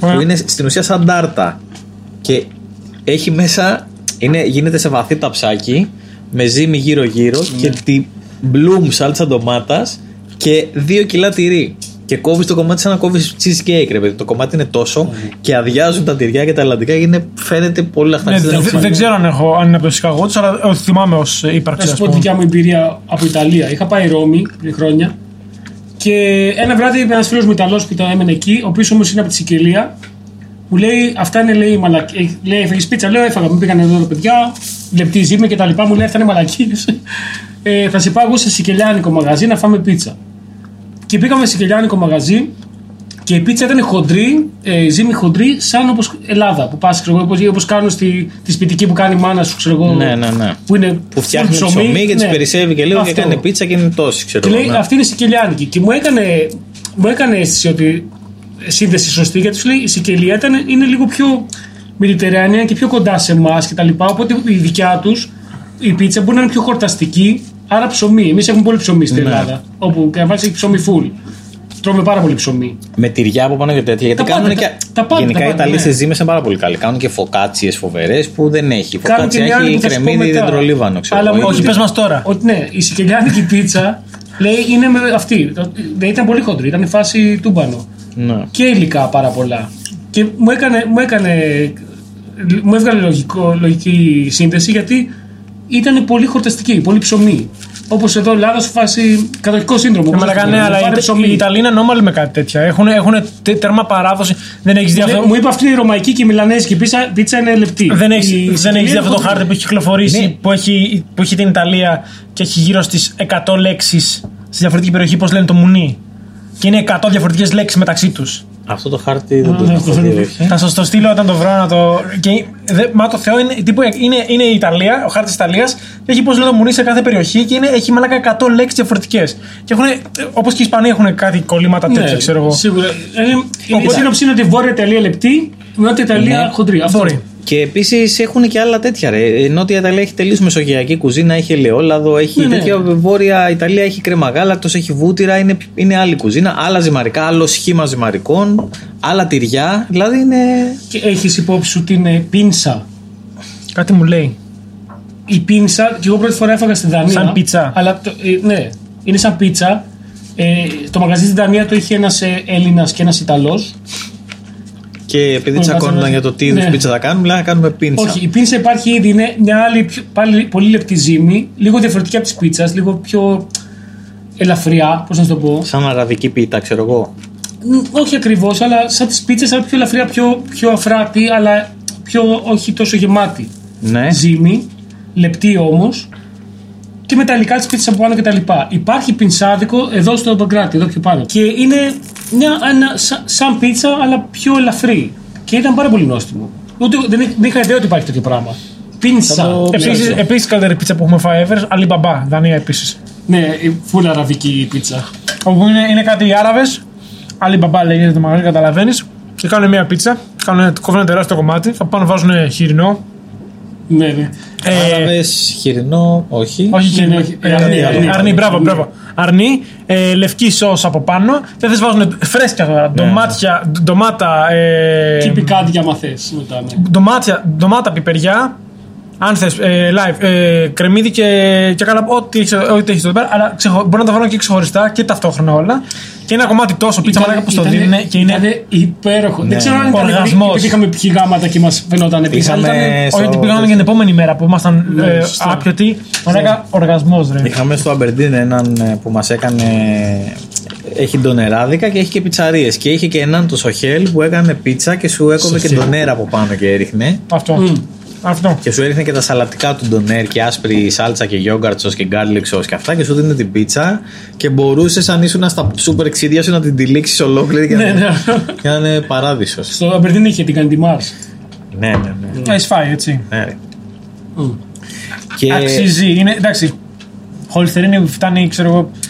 Ωραία. που είναι στην ουσία σαν τάρτα. Και έχει μέσα, είναι, γίνεται σε βαθύ ταψάκι, με ζύμη γύρω-γύρω και τη bloom σάλτσα ντομάτας και δύο κιλά τυρί. Και κόβεις το κομμάτι σαν να κόβεις cheesecake, ρε παιδί. Το κομμάτι είναι τόσο και αδειάζουν τα τυριά και τα ελλαντικά και είναι, φαίνεται πολύ Ναι, λαχταρικό. δεν, δεν ξέρω αν, έχω, αν είναι από το Σικαγό του, αλλά ε, θυμάμαι ως ύπαρξη. Θα ας σου πω τη πούμε. δικιά μου εμπειρία από Ιταλία. Είχα πάει Ρώμη πριν χρόνια και ένα βράδυ είπε ένας φίλος μου Ιταλός που ήταν έμενε εκεί, ο οποίος όμως είναι από τη Σικελία, μου λέει Αυτά είναι λέει, μαλακ... ε, λέει έφεγε πίτσα. Λέω έφαγα. Μου πήγαν εδώ τα παιδιά, λεπτή ζύμη και τα λοιπά. Μου λέει Αυτά είναι μαλακίες. Ε, θα σε πάω εγώ σε σικελιάνικο μαγαζί να φάμε πίτσα. Και πήγαμε σε κελιάνικο μαγαζί και η πίτσα ήταν χοντρή, ε, ζύμη χοντρή, σαν όπως Ελλάδα. Που πας, ξέρω εγώ, όπως, όπως κάνουν στη, τη σπιτική που κάνει η μάνα σου, ξέρω εγώ. Ναι, ναι, ναι. Που, είναι Που φτιάχνει full ψωμί, και τις ναι. περισσεύει και λίγο και Αυτό. κάνει πίτσα και είναι τόση, ξέρω Και εγώ. λέει ναι. αυτή είναι σικελιάνικη. Και μου έκανε, μου έκανε αίσθηση ότι σύνδεση σωστή γιατί σου λέει η σικελία ήταν, είναι λίγο πιο μιλιτεράνια και πιο κοντά σε εμάς κτλ. Οπότε η δικιά τους η πίτσα μπορεί να είναι πιο χορταστική, άρα ψωμί. Εμείς έχουμε πολύ ψωμί στην Ναι. Ελλάδα. Όπου και να βάλει έχει ψωμί full. Τρώμε πάρα πολύ ψωμί. Με τυριά από πάνω και τέτοια. Γιατί Τα κάνουν πάντα, και. τα- τα πάντα, Γενικά τα οι πάντα, Ιταλοί ναι. σε ζύμες είναι πάρα πολύ καλοί. Κάνουν και φωκάτσιες φοβερές που δεν έχει. Η Κάνουν και Φωκάτσια μια άλλη έχει που θα σου πω κρεμμύδι μετά. δεντρολίβανο, ξέρω Αλλά εγώ. μου Όχι, είπε- πες μας τώρα. Ότι ναι, η σικελιάνικη πίτσα λέει είναι με αυτή. Δεν ήταν πολύ χοντρή, ήταν η φάση τούμπανο. Ναι. και υλικά πάρα πολλά. Και μου έκανε, μου έκανε μου έβγαλε λογικό, λογική σύνδεση γιατί ήταν πολύ χορταστική, πολύ ψωμί. Όπως εδώ Ελλάδα σου φάση κατοχικό σύνδρομο. Ε, μαλάκα, ναι, αλλά Πάρε οι- ψωμί. οι Ιταλοί είναι νόμαλοι με κάτι τέτοια. Έχουν, έχουν τε- τέρμα παράδοση. Δεν έχεις δει Ναι, αυτό. Μου είπε αυτή η ρωμαϊκή και η μιλανέζικη πίτσα, πίτσα είναι λεπτή. Δεν έχει Η δεν Σικελία έχεις δει αυτό το είναι χάρτη που έχει κυκλοφορήσει Ναι. που, έχει, που έχει την Ιταλία και έχει γύρω στις 100 λέξεις στη διαφορετική περιοχή, πώς λένε το μουνί. Και είναι 100 διαφορετικές λέξεις μεταξύ τους. Αυτό το χάρτη δεν το ναι, έχω αυτό δει, δεν- όχι. Θα σας το στείλω όταν το βρω να το. Και, δε, μα το Θεό είναι, τύπου, είναι, είναι η Ιταλία, ο χάρτης Ιταλίας, και έχει πώς λέει το μουνί σε κάθε περιοχή και είναι, έχει μαλάκα 100 λέξεις διαφορετικές. Και έχουν, όπως και οι Ισπανοί έχουν κάτι κολλήματα τέτοια, Ναι, ξέρω εγώ. Σίγουρα. Ε, Η Οπότε- σύνοψη είναι ότι Βόρεια Ιταλία λεπτή, Νότια Ιταλία Ναι. χοντρή. Αυτό. Μπορεί. Και επίσης έχουν και άλλα τέτοια. Ρε. Η Νότια Ιταλία έχει τελείως μεσογειακή κουζίνα, έχει ελαιόλαδο, έχει Ναι, ναι. τέτοια. Βόρεια Ιταλία έχει κρέμα γάλακτος, έχει βούτυρα, είναι, είναι άλλη κουζίνα. Άλλα ζυμαρικά, άλλο σχήμα ζυμαρικών, άλλα τυριά. Δηλαδή είναι. Και έχεις υπόψη σου την ε, πίνσα; Κάτι μου λέει. η πίνσα, και εγώ πρώτη φορά έφαγα στη Δανία. Σαν πίτσα. Αλλά το, ε, ναι, είναι σαν πίτσα. Ε, το μαγαζί στην Δανία το είχε ένας ε, Έλληνας και ένας Ιταλός. Και επειδή Που τσακώνονταν βάζανε- για το τι είδους Ναι. πίτσα θα κάνουμε, λέει να κάνουμε πίνσα. Όχι, η πίνσα υπάρχει ήδη. Είναι μια άλλη, πιο, πάλι, πολύ λεπτή ζύμη. Λίγο διαφορετική από τη πίτσας. Λίγο πιο ελαφριά, πώς να σου το πω. Σαν αραβική πίτα, ξέρω εγώ. Μ, Όχι ακριβώς, αλλά σαν τις πίτσες, αλλά πιο ελαφριά, πιο, πιο αφράτη, αλλά πιο όχι τόσο γεμάτη. Ναι. Ζύμη, λεπτή όμως. Και με τα υλικά της πίτσα από πάνω κτλ. Υπάρχει πινσάδικο εδώ στο Παγκράτη, εδώ πιο πάνω. Και είναι μια, ένα, σαν, σαν πίτσα, αλλά πιο ελαφρύ. Και ήταν πάρα πολύ νόστιμο. Ούτε, δεν, είχα- δεν είχα ιδέα ότι υπάρχει τέτοιο πράγμα. Πίνσα. Επίσης, Ναι, επίσης καλύτερη πίτσα που έχουμε φάει ever, Alibaba, Δανία επίσης. Ναι, η φουλ αραβική πίτσα. Όπου είναι, είναι κάτι οι Άραβες, Alibaba λέγεται το μαγαζί, καταλαβαίνεις. Και κάνουν μια πίτσα, κάνουν, κόβουν ένα τεράστιο κομμάτι, θα πάνε βάζουν χοιρινό. Ναι, ναι. Ε, Άραβες, χοιρινό, όχι. όχι Ναι, χοιρινό. ναι, όχι. ε, Αρνί, αρνί, αρνί. αρνί, μπράβο, Ναι. μπράβο. Αρνί, ε, λευκή σως από πάνω. Δεν θες βάζουν φρέσκια τώρα. Ντομάτια, ντομάτα. Ε, Και πικάντια μαθές μετά, ναι. ντομάτια, ντομάτα, πιπεριά. Αν θες, ε, live, ε, κρεμμύδι και, και καλά, ό,τι έχεις ό,τι έχεις εδώ πέρα. Αλλά ξεχω, μπορώ να τα βάλω και ξεχωριστά και ταυτόχρονα όλα. Και ένα κομμάτι τόσο πίτσα μαλάκα που στο Ήτανε- δίνουν και είναι. ήτανε υπέροχο. Δεν ξέρω αν ήταν επειδή- Οργασμός. επειδή είχαμε πιει γάματα και μας φαινόταν επίσης. Είχαμε- Όχι, ότι πήγαμε και την επόμενη μέρα που ήμασταν Ναι, ε, σωστά. άπιωτοι. Μαλάκα, οργασμός, ρε. Είχαμε στο Αμπερντίν έναν ε, που μας έκανε έχει ντονεράδικα και έχει και πιτσαρίες και είχε και έναν τον Σοχέλ που έκανε πίτσα και σου έκοβε και ντονέρα από πάνω και έριχνε Αυτό. Αυτό. και σου έριχνε και τα σαλατικά του ντονέρ και άσπρη σάλτσα και yogurt sauce και garlic sauce και αυτά και σου δίνει την πίτσα και μπορούσες αν ήσουν στα σούπερ ξύδια σου να την τυλίξεις ολόκληρη και, Ναι, να, ναι. και να είναι παράδεισος Στο Αμπερντίν είχε την Καντιμάρ. ναι ναι ναι, Έχει φάει, έτσι. ναι ρε. και Αξίζει. Είναι, εντάξει. Χολυστερίνη φτάνει, ξέρω εγώ, δυστεώρητα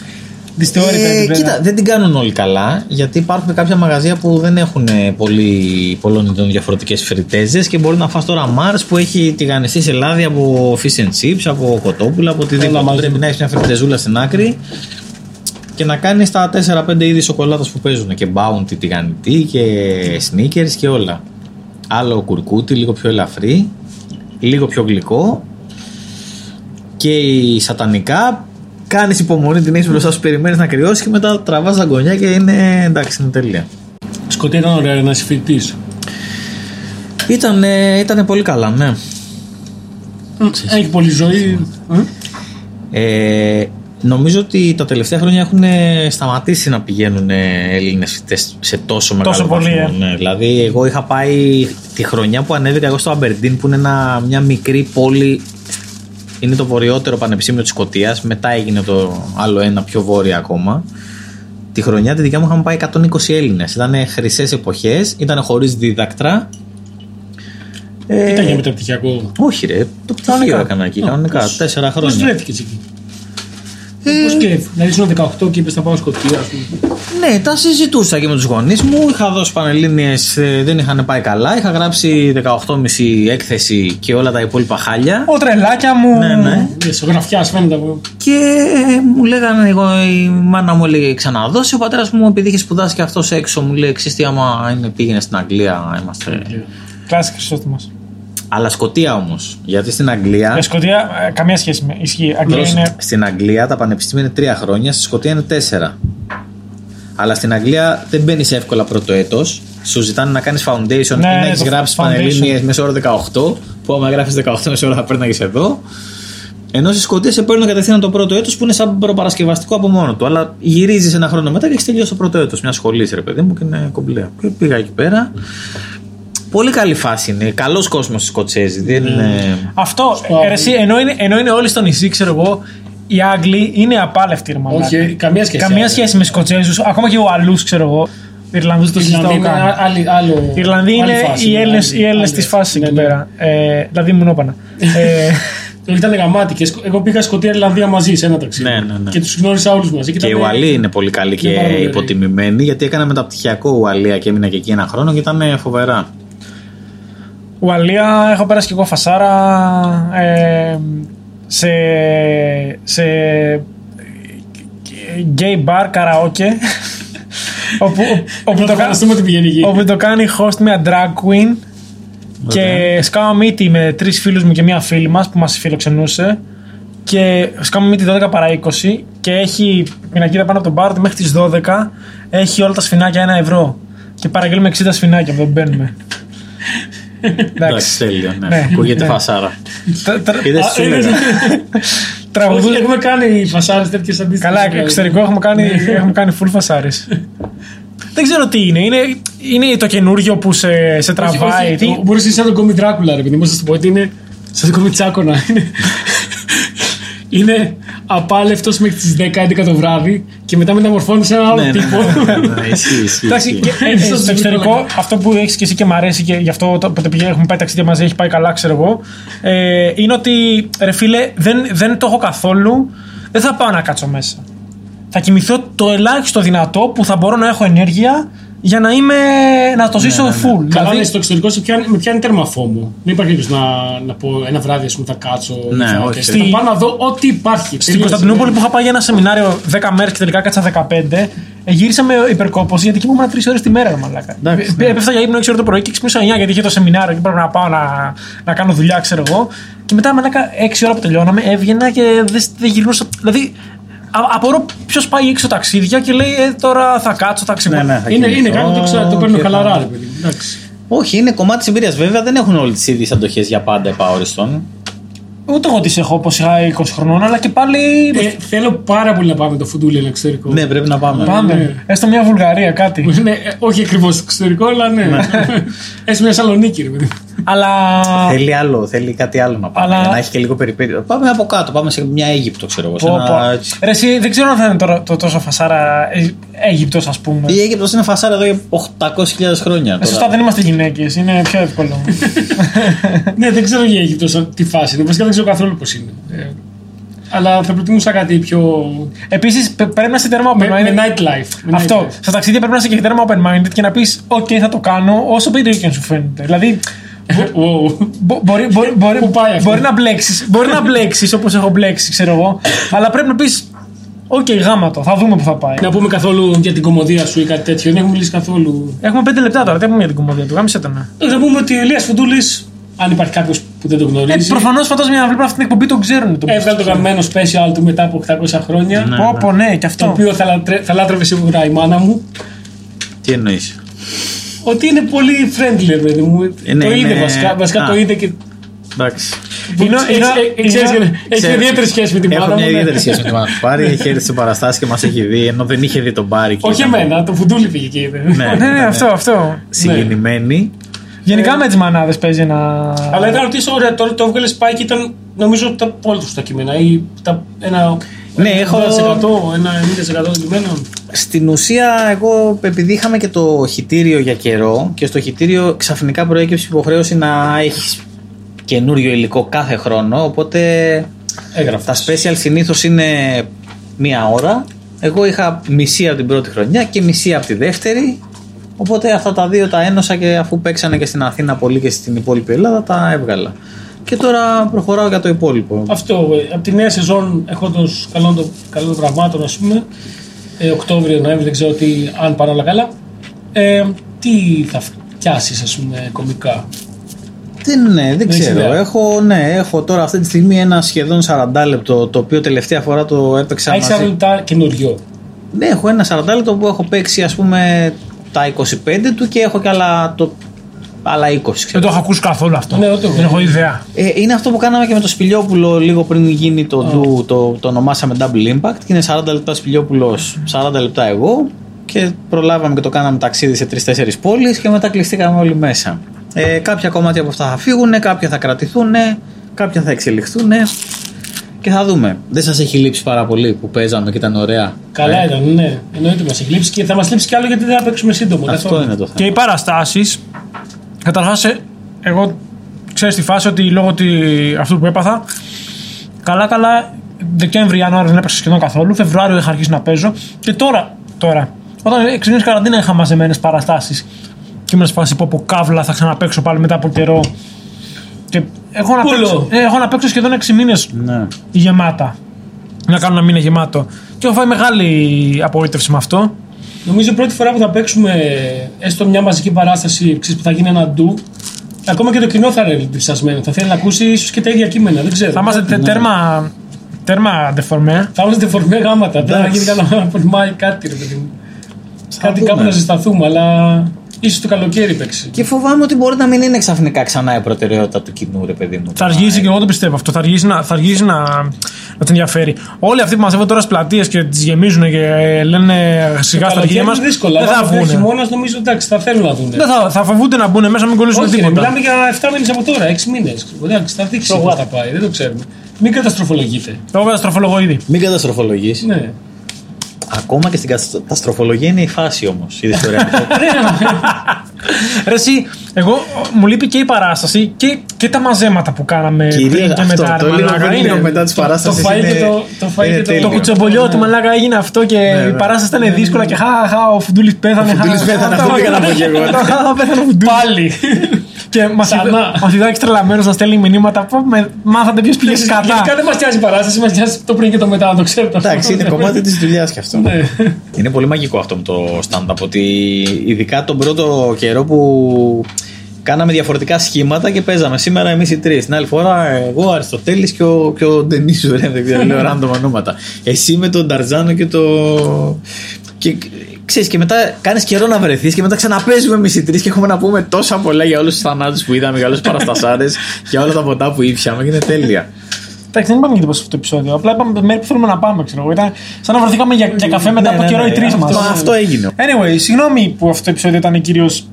Ε, επίπεδα. κοίτα, δεν την κάνουν όλοι καλά γιατί υπάρχουν και κάποια μαγαζιά που δεν έχουν ε, πολύ, πολλών ειδών διαφορετικές φριτέζε και μπορεί να φας τώρα Mars που έχει τηγανιστεί σε λάδι από fish and chips, από κοτόπουλα, από οτιδήποτε. μαζί. Πρέπει να έχεις μια φριτεζούλα στην άκρη και να κάνεις τα 4-5 είδη σοκολάτας που παίζουν και bounty τηγανιτή και sneakers και όλα. Άλλο κουρκούτι, λίγο πιο ελαφρύ, λίγο πιο γλυκό και η σατανικά κάνεις υπομονή, την έχεις μπροστά σου, περιμένεις να κρυώσεις και μετά τραβάς τα γωνιά και είναι εντάξει, είναι τέλεια. Σκοτία ήταν ωραία να είσαι φοιτητής. Ήταν, ήτανε πολύ καλά, ναι. Έχει πολλή ζωή. Ε, νομίζω ότι τα τελευταία χρόνια έχουν σταματήσει να πηγαίνουν Έλληνες φοιτητές σε τόσο μεγάλο Τόσο πολύ, βαθμό. ε. Ναι, δηλαδή, εγώ είχα πάει τη χρονιά που ανέβηκα εγώ στο Αμπερντίν, που είναι ένα, μια μικρή πόλη. Είναι το βορειότερο πανεπιστήμιο της Σκωτίας. Μετά έγινε το άλλο ένα πιο βόρεια ακόμα. Τη χρονιά τη δικιά μου είχαμε πάει 120 Έλληνες. Ήταν χρυσές εποχές, ήταν χωρίς δίδακτρα. Ε, Ήταν για μεταπτυχιακό. όχι, ρε. Το πτυχίο έκανα εκεί κανονικά. Τέσσερα Πώς χρόνια. βρέθηκες εκεί; Πώς και. Δηλαδή ήσουν 18 και είπες θα πάω Σκωτία, ας πούμε. Ναι, τα συζητούσα και με τους γονείς μου. Είχα δώσει πανελίνε, δεν είχαν πάει καλά. Είχα γράψει 18,5 έκθεση και όλα τα υπόλοιπα χάλια. Ω τρελάκια μου. Ναι, ναι. Ζωγραφιά φαίνεται από. Και μου λέγανε, εγώ, η μάνα μου έλεγε ξαναδώσει. Ο πατέρας μου, επειδή είχε σπουδάσει και αυτός έξω, μου λέει: Ξέρεις τι, άμα είναι, πήγαινε στην Αγγλία, είμαστε. Κλάση Χρυσόστομα. Αλλά Σκοτία όμως. Γιατί στην Αγγλία. Με Σκοτία, ε, καμία σχέση με. Ισχύει. Αγγλία είναι. Στην Αγγλία τα πανεπιστήμια είναι τρία χρόνια, στη Σκωτία είναι τέσσερα. Αλλά στην Αγγλία δεν μπαίνεις εύκολα πρώτο έτος. Σου ζητάνε να κάνεις foundation Ναι, ή να έχεις το γράψει foundation. πανελλήνιες μέσω όρο 18. Που άμα γράφεις 18 μέσω όρο θα παίρναγε εδώ. Ενώ στη Σκωτία σε παίρνουν κατευθείαν το πρώτο έτος που είναι σαν προπαρασκευαστικό από μόνο του. Αλλά γυρίζεις ένα χρόνο μετά και έχεις τελειώσει το πρώτο έτος μια σχολή, ρε παιδί μου, και είναι κομπλέ. Και πήγα εκεί πέρα. Πολύ καλή φάση είναι. Καλός κόσμος οι Σκοτσέζοι. Δεν είναι. Αυτό. Στο ε, ρε, εσύ, ενώ, είναι, ενώ είναι όλοι στο νησί, ξέρω εγώ, οι Άγγλοι είναι απάλευτοι, ρε μαλάκα. Όχι, καμία σχέση. Καμία σχέση με Σκοτσέζους, ακόμα και ο Αλλού, ξέρω εγώ. Ιρλανδούς το Η συζητάω Ιρλανδία είναι καν. α- άλλη- άλλο. Οι Ιρλανδοί άλλη είναι φάση, οι Έλληνε άλλη- οι Έλληνες άλλη- της φάσης ναι, εκεί ναι. πέρα. Ε, δηλαδή μουνόπανα. ε, [LAUGHS] Το ήταν γαμάτι. Και σκο- εγώ πήγα Σκωτία Ιρλανδία μαζί σε ένα ταξίδι. Ναι, ναι, ναι. Και τους γνώρισα όλους μαζί. Και η ήταν- Ουαλία είναι πολύ καλή και Είναι πάρα πολύ υποτιμημένη γιατί έκανα μεταπτυχιακό Ουαλία και έμεινα και εκεί ένα χρόνο και ήταν φοβερά. Ουαλία, έχω πέρασει και εγώ φασάρα ε, σε, σε gay bar karaoke [LAUGHS] όπου, όπου, Να το, το κα- φανταστούμε ότι πηγαίνει εκεί. όπου το κάνει host μια drag queen και σκάω μύτη με τρεις φίλους μου και μια φίλη μας που μας φιλοξενούσε και σκάω μύτη 12 παρά 20 και έχει πινακίδα πάνω από τον μπαρ ότι μέχρι τις 12 έχει όλα τα σφινάκια ένα ευρώ και παραγγέλνουμε 60 σφινάκια που δεν μπαίνουμε. [LAUGHS] Εντάξει, τέλειο. Ναι. Ναι. Ακούγεται Ναι. φασάρα. Τρα- τρα- Είδες, Α, σου είδες. έλεγα. τραγουδού- Όχι, έχουμε κάνει φασάρες τέτοιες αντίστοιχες. Καλά, εξωτερικό έχουμε κάνει, έχουμε κάνει full φασάρες. Δεν ξέρω τι είναι. Είναι, είναι το καινούριο που σε, σε τραβάει. Τι- Μπορείς να είσαι σαν τον κόμι Δράκουλα, ρε παιδί μου, να σου πω ότι είναι σαν τον κόμι Τσάκονα. Είναι, [LAUGHS] είναι απάλευτος μέχρι τις 10-11 το βράδυ και μετά μεταμορφώνεις σε έναν άλλο Ναι, ναι, τύπο. ναι, ναι, ναι, ισχύει, ισχύει, [LAUGHS] Εντάξει, ισχύει. και, ε, ε, Ίσως στο εξωτερικό, λίγο. αυτό που έχεις και εσύ και μ' αρέσει και γι' αυτό το, που πήγε- έχουμε πάει ταξίδια μαζί, έχει πάει καλά, ξέρω εγώ, ε, είναι ότι ρε φίλε, δεν, δεν το έχω καθόλου. Δεν θα πάω να κάτσω μέσα. Θα κοιμηθώ το ελάχιστο δυνατό που θα μπορώ να έχω ενέργεια για να είμαι. να το ζήσω full. Καλά, Δηλαδή, ναι, στο εξωτερικό σε πιάνει, με πιάνει τέρμα φόμο. Δεν υπάρχει περίπτωση να, να πω ένα βράδυ, ας πούμε, θα κάτσω. Ναι, θα, όχι. Θα πάω να δω ό,τι υπάρχει. Στην Τελείωσε. Κωνσταντινούπολη που είχα πάει για ένα σεμινάριο 10 μέρες και τελικά κάτσα 15, ε, γύρισα με υπερκόπωση γιατί κοιμούμουν 3 ώρες τη μέρα, ρε μαλάκα. Εντάξει, Ε, Έπεφτα για ύπνο 6 ώρες το πρωί και ξυπνούσα 9 γιατί είχε το σεμινάριο και πρέπει να πάω να, να κάνω δουλειά, ξέρω εγώ. Και μετά μαλάκα 6 ώρα που τελειώναμε έβγαινα και δεν, δεν γυρνούσα. Δηλαδή, α, απορώ ποιος πάει έξω ταξίδια και λέει ε, τώρα θα κάτσω, θα ξυπνήσω. Ναι, ναι, θα Είναι, κοιμηθώ είναι κάτι το, ξα... το παίρνω και χαλαρά, θα- ρε παιδί. μου. Εντάξει. Όχι, είναι κομμάτι της εμπειρίας. Βέβαια δεν έχουν όλε τις ίδιες αντοχές για πάντα επαόριστον. Ούτε εγώ τις έχω όπω είχα 20 χρονών, αλλά και πάλι. Ε, θέλω πάρα πολύ να πάμε το φουντούλι ένα εξωτερικό. Ναι, πρέπει να πάμε. Πάμε. ναι. Έστω μια Βουλγαρία, κάτι. Ναι, ε, όχι ακριβώς στο εξωτερικό, αλλά ναι. [LAUGHS] Έστω μια Σαλονίκη, ρε παιδί. μου. αλλά. Θέλει άλλο, θέλει κάτι άλλο να πάμε. Αλλά- Για να έχει και λίγο περιπέτεια. Πάμε από κάτω, πάμε σε μια Αίγυπτο, ξέρω εγώ. Σε Πω, ένα... πω. έτσι. Ρε, εσύ, δεν ξέρω αν θα είναι τώρα το τόσο φασάρα ε, Αίγυπτος ας πούμε. Η Αίγυπτος είναι φασάρα εδώ για 800.000 χρόνια. Ε, τώρα. σωστά δεν είμαστε γυναίκες, είναι πιο εύκολο. [LAUGHS] ναι, δεν ξέρω για Αίγυπτος σαν- τι φάση είναι. Βασικά δεν ξέρω καθόλου πώ είναι. Ε, αλλά θα προτιμούσα κάτι πιο. Επίσης πε- πρέπει να είσαι τέρμα open με, με minded. nightlife. Με Αυτό. nightlife. Στα ταξίδια πρέπει να είσαι και τέρμα open minded και να πεις «ΟΚ, θα το κάνω όσο περίεργο και αν σου φαίνεται». Δηλαδή, [LAUGHS] Wow. μπο- μπορεί, μπορεί, μπορεί, Πού πάει αυτό; μπορεί να μπλέξεις, μπορεί να μπλέξεις όπως έχω μπλέξει, ξέρω εγώ, αλλά πρέπει να πεις «ΟΚ, γάμα το, θα δούμε που θα πάει». Να πούμε καθόλου για την κομμωδία σου ή κάτι τέτοιο. Δεν έχουμε μιλήσει καθόλου. Έχουμε πέντε λεπτά τώρα, τι έχουμε για την κομμωδία του, γάμισε τον. ναι. Να πούμε ότι ο Ηλίας Φουντούλης, αν υπάρχει κάποιος που δεν το Ε, γνωρίζει, προφανώς φαντάζομαι να βλέπουν αυτή την εκπομπή τον ξέρουν. τον έβγαλε το γαμμένο special του μετά από 800 χρόνια. Πω, πω, ναι, και Το αυτό. οποίο θα, λατρε... θα λάτρευε σίγουρα η μάνα μου. Τι εννοείς; Ότι είναι πολύ friendly, ρε παιδί μου. Ε, ναι, το είδε είναι- βασικά. Βασικά Α. το είδε και. Εντάξει. Είναι- Έχεις- είναι- ε, ξέρεις, είναι- Έχει Ξέρω. ιδιαίτερη σχέση με την Έχω μάνα μια μου. ναι. ιδιαίτερη σχέση με τη μάνα του Πάρη. Έχει [LAUGHS] έρθει σε παραστάσεις και μας έχει δει, ενώ δεν είχε δει τον Πάρη. και Όχι ήταν εμένα, το φουντούλι πήγε και είδε. Ναι. Ναι, ναι, ήταν- αυτό, αυτό. Συγκινημένη. Γενικά με τις μανάδες παίζει ένα. Αλλά ήταν ρωτήσω, ωραία, τώρα το έβγαλες Spike και ήταν νομίζω τα όλα τους τα κείμενα ή τα, ένα. Ναι, ένα έχω- 80%, ένα 90% κειμένων. Στην ουσία, εγώ επειδή είχαμε και το χιτήριο για καιρό και στο χιτήριο ξαφνικά προέκυψε υποχρέωση να έχεις καινούριο υλικό κάθε χρόνο. Οπότε Έγραφες. τα special συνήθως είναι μία ώρα. Εγώ είχα μισή από την πρώτη χρονιά και μισή από τη δεύτερη. Οπότε αυτά τα δύο τα ένωσα και αφού παίξανε και στην Αθήνα πολύ και στην υπόλοιπη Ελλάδα τα έβγαλα. Και τώρα προχωράω για το υπόλοιπο. Αυτό. ε, Από τη νέα σεζόν έχοντας καλό των καλό των πραγμάτων, ας πούμε, ε, Οκτώβριο, Νοέμβριο, δεν ξέρω τι, αν πάνε όλα καλά. Ε, τι θα φτιάσεις, ας πούμε, κομικά; Δεν, ναι, δεν έχεις ξέρω. ιδέα. Έχω, ναι, έχω τώρα αυτή τη στιγμή ένα σχεδόν 40 λεπτό το οποίο τελευταία φορά το έπαιξα Έχεις μαζί. άλλα λεπτά καινούριο. Ναι, έχω ένα 40 λεπτό που έχω παίξει ας πούμε τα 25 του και έχω και άλλα, το, άλλα 20 Δεν ξέρω. το έχω ακούσει καθόλου αυτό. Ναι, ούτε εγώ. Δεν έχω ιδέα. Ε, είναι αυτό που κάναμε και με το Σπηλιόπουλο λίγο πριν γίνει το ντου, το, το ονομάσαμε Double Impact και είναι 40 λεπτά Σπηλιόπουλος, 40 λεπτά εγώ και προλάβαμε και το κάναμε ταξίδι σε 3-4 πόλεις και μετά κλειστήκαμε όλοι μέσα. Ε, κάποια κομμάτια από αυτά θα φύγουν, κάποια θα κρατηθούν, κάποια θα εξελιχθούν και θα δούμε. Δεν σας έχει λείψει πάρα πολύ που παίζαμε και ήταν ωραία; Καλά Ε, ήταν, ναι. Εννοείται μας έχει λείψει και θα μας λείψει κι άλλο γιατί δεν θα παίξουμε σύντομο. Αυτό καθόλου. είναι το θέμα. Και οι παραστάσεις. Καταρχάς, εγώ ξέρω στη φάση ότι λόγω ότι αυτού που έπαθα. Καλά-καλά, Δεκέμβρη-Ιανουάριο δεν έπαιξα σχεδόν καθόλου. Φεβρουάριο είχα αρχίσει να παίζω. Και τώρα, τώρα όταν ξεκίνησε η καραντίνα, είχα μαζεμένες παραστάσεις. Και ήμουν σε φάση που από καύλα θα ξαναπέξω πάλι μετά από καιρό. Και έχω να, Πούλο. παίξω, ε, έχω να παίξω σχεδόν 6 μήνες Ναι. γεμάτα. Να κάνω ένα μήνα γεμάτο. Και έχω φάει μεγάλη απογοήτευση με αυτό. Νομίζω πρώτη φορά που θα παίξουμε έστω μια μαζική παράσταση ξέρεις, που θα γίνει ένα ντου. Ακόμα και το κοινό θα είναι διψασμένο. Θα θέλει να ακούσει ίσως και τα ίδια κείμενα. Δεν ξέρω. Θα είμαστε τε- τέρμα, τέρμα ντεφορμέ. Θα είμαστε φορμέ γάματα. Δεν θα γίνει κανένα [LAUGHS] Μάη κάτι, ρε παιδί μου. Κάτι δούμε. κάπου να ζεσταθούμε, αλλά ίσως το καλοκαίρι παίξει. Και φοβάμαι ότι μπορεί να μην είναι ξαφνικά ξανά η προτεραιότητα του κοινού, ρε παιδί μου. Θα αργήσει και εγώ το πιστεύω αυτό. Θα αργήσει να, θα αργήσει να, να την ενδιαφέρει. Όλοι αυτοί που μαζεύονται τώρα στι πλατείες και τις γεμίζουν και ε, λένε σιγά στα αρχεία μας. είναι δύσκολα. Δεν θα Αν βγουν. χειμώνα νομίζω εντάξει, θα θέλουν να δουν. Δεν θα, θα φοβούνται να μπουν μέσα, μην κολλήσουν Όχι, ρε, τίποτα. μιλάμε για 7 μήνες από τώρα, 6 μήνες. Εντάξει, θα δείξεις πώς θα πάει, δεν το ξέρουμε. Μην καταστροφολογείτε. Εγώ καταστροφολογώ ήδη. Μην καταστροφολογείς. Ναι. Ακόμα και στην καταστροφολογία είναι η φάση όμως. Η ιστορία. [LAUGHS] Ρε, εσύ, εγώ μου λείπει και η παράσταση και, και τα μαζέματα που κάναμε Κυρίως πριν και αυτό, μετά. το ρε, λίγο μαλάκα, πριν, είναι- λίγο μετά τις το- παράστασεις το φαΐ είναι- και το- το φαΐ είναι και το- τέλειο. Το κουτσομπολιό του μαλάκα έγινε αυτό και η παράσταση ήταν δύσκολα και χαχαχα ο Φουντούλης πέθανε. Ο Φουντούλης χα, πέθανε, χα, αυτό χα, πήγα να χα, πω και εγώ. χα, χα, Πέθανε ο Φουντούλης. Πάλι. Και Ξανά. μαθητάκι τρελαμένος να στέλνει μηνύματα. Πω, με- Μάθατε ποιος πήγε Γενικά κατά. δεν μας νοιάζει η παράσταση, μας νοιάζει το πριν και το μετά, να το ξέρετε. αυτό. Εντάξει, είναι κομμάτι της δουλειάς κι αυτό. Ναι. Είναι πολύ μαγικό αυτό με το stand-up. Ότι ειδικά τον πρώτο καιρό που κάναμε διαφορετικά σχήματα και παίζαμε σήμερα εμείς οι τρεις. Την άλλη φορά εγώ, ο Αριστοτέλης και ο, και ο Ντενίσου, ρε, δεν ξέρω, λέω random ονόματα. Εσύ με τον Ταρζάνο και το. Και ξέρεις, και μετά κάνεις καιρό να βρεθείς και μετά ξαναπέζουμε εμείς οι τρεις και έχουμε να πούμε τόσα πολλά για όλους τους θανάτους που είδαμε, για όλους τους παραστασάρε, για όλα τα ποτά που ήπιαμε και είναι τέλεια. Εντάξει, δεν είπαμε για τίποτα σε αυτό το επεισόδιο. Απλά είπαμε μέρη που θέλουμε να πάμε, ξέρω εγώ. Ήταν σαν να βρεθήκαμε για, για καφέ μετά Ναι, από ναι, καιρό ναι, οι τρεις αυτό- μας. αυτό έγινε. Anyway, συγγνώμη που αυτό το επεισόδιο ήταν κυρίως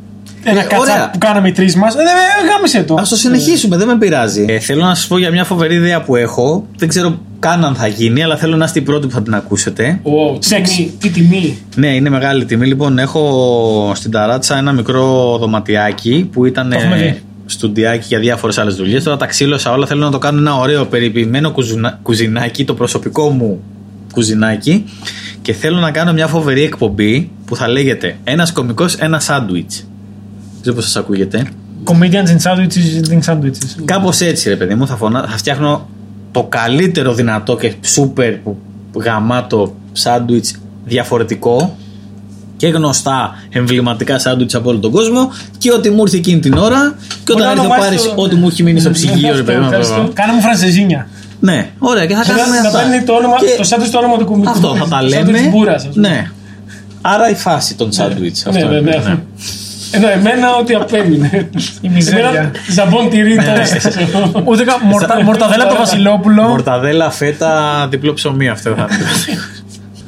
ένα Ε, κατσά ωραία. που κάναμε οι τρεις μας. Ε, δεν γάμισε το. Α το συνεχίσουμε, δεν με πειράζει. Ε, θέλω να σας πω για μια φοβερή ιδέα που έχω. Δεν ξέρω καν αν θα γίνει, αλλά θέλω να είστε οι πρώτοι που θα την ακούσετε. Wow, τι Σεξ. τιμή, τι τιμή. Ναι, είναι μεγάλη τιμή. Λοιπόν, έχω στην ταράτσα ένα μικρό δωματιάκι που ήταν έχουμε ε, δει. στουντιάκι για διάφορες άλλες δουλειές. Τώρα τα ξύλωσα όλα. Θέλω να το κάνω ένα ωραίο περιποιημένο κουζουνα- κουζινάκι, το προσωπικό μου κουζινάκι. Και θέλω να κάνω μια φοβερή εκπομπή που θα λέγεται Ένας κωμικός, ένα σάντουιτς. Δεν ξέρω πώς σας ακούγεται. Comedians in sandwiches, eating sandwiches. Κάπως έτσι, ρε παιδί μου, θα, φωνα... θα φτιάχνω το καλύτερο δυνατό και σούπερ που- γαμάτο σάντουιτς διαφορετικό και γνωστά εμβληματικά σάντουιτς από όλο τον κόσμο και ό,τι μου ήρθε εκείνη την ώρα και όταν να έρθει να ονομάσεις πάρει το- ό,τι μου έχει μείνει στο ψυγείο, ρε παιδί μου. Ευχαριστώ. Κάνε μου φρανσεζίνια. Ναι, ωραία, και θα Να, κάνουμε να αυτά. παίρνει το όνομα, Και το σάντουιτς το όνομα του κουμικού. Αυτό θα τα Σάντουιτς λέμε. μπούρας, ας πούμε. Ναι. Άρα η φάση των σάντουιτς. Ναι, ναι, ναι. Ενώ εμένα ό,τι απέμεινε. Η μιζέρια. Εμένα Ζαμπόν τυρί Ναι. τώρα. Ούτε κα- μορτα- Μορταδέλα το Βασιλόπουλο. Μορταδέλα, φέτα, διπλό ψωμί αυτό θα είναι.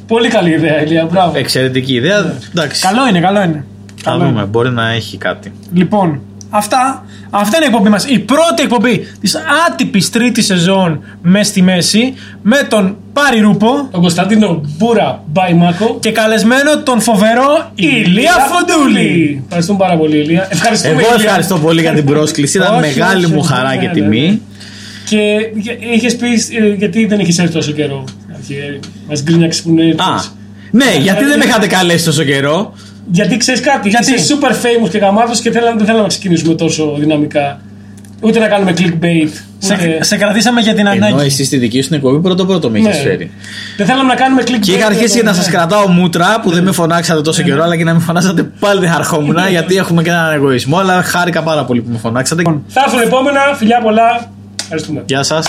Πολύ καλή ιδέα, Ηλία. Μπράβο. Εξαιρετική ιδέα. Εντάξει. Καλό είναι, καλό είναι. Θα Καλό δούμε, είναι. μπορεί να έχει κάτι. Λοιπόν, Αυτά, αυτά είναι η εκπομπή μας. Η πρώτη εκπομπή της άτυπης τρίτης σεζόν μες στη μέση με τον Πάρη Ρούπο Τον Κωνσταντίνο Μπούρα Μπαϊμάκο. και καλεσμένο τον φοβερό Ηλία Φοντούλη. Ευχαριστούμε πάρα πολύ, Ηλία. Ευχαριστούμε, Εγώ Ηλία. ευχαριστώ πολύ για την πρόσκληση. Ήταν Όχι, μεγάλη όχι, μου όχι, χαρά ναι, και ναι, τιμή. ναι. Και είχες πει ε, γιατί δεν έχει έρθει τόσο καιρό. Μας γκρίνιαξες που είναι. Α, ναι, γιατί δεν με είχατε καλέσει τόσο καιρό. Γιατί ξέρεις κάτι, Γιατί; είσαι super famous και γαμάτος και θέλαμε, δεν θέλαμε να ξεκινήσουμε τόσο δυναμικά. Ούτε να κάνουμε clickbait. Σε, Ούτε... σε κρατήσαμε για την Ενώ ανάγκη. εσύ στη δική σου την εκπομπή πρώτο πρώτο με Ναι. είχε φέρει. Δεν θέλαμε να κάνουμε clickbait. Και είχα αρχίσει εδώ, να ναι. σας κρατάω μούτρα που δεν με φωνάξατε τόσο καιρό, αλλά και να με φωνάζατε πάλι δεν χαρχόμουν γιατί έχουμε και έναν εγωισμό. Αλλά χάρηκα πάρα πολύ που με φωνάξατε. Θα έρθουν επόμενα. Φιλιά πολλά. Ευχαριστούμε. Γεια σας.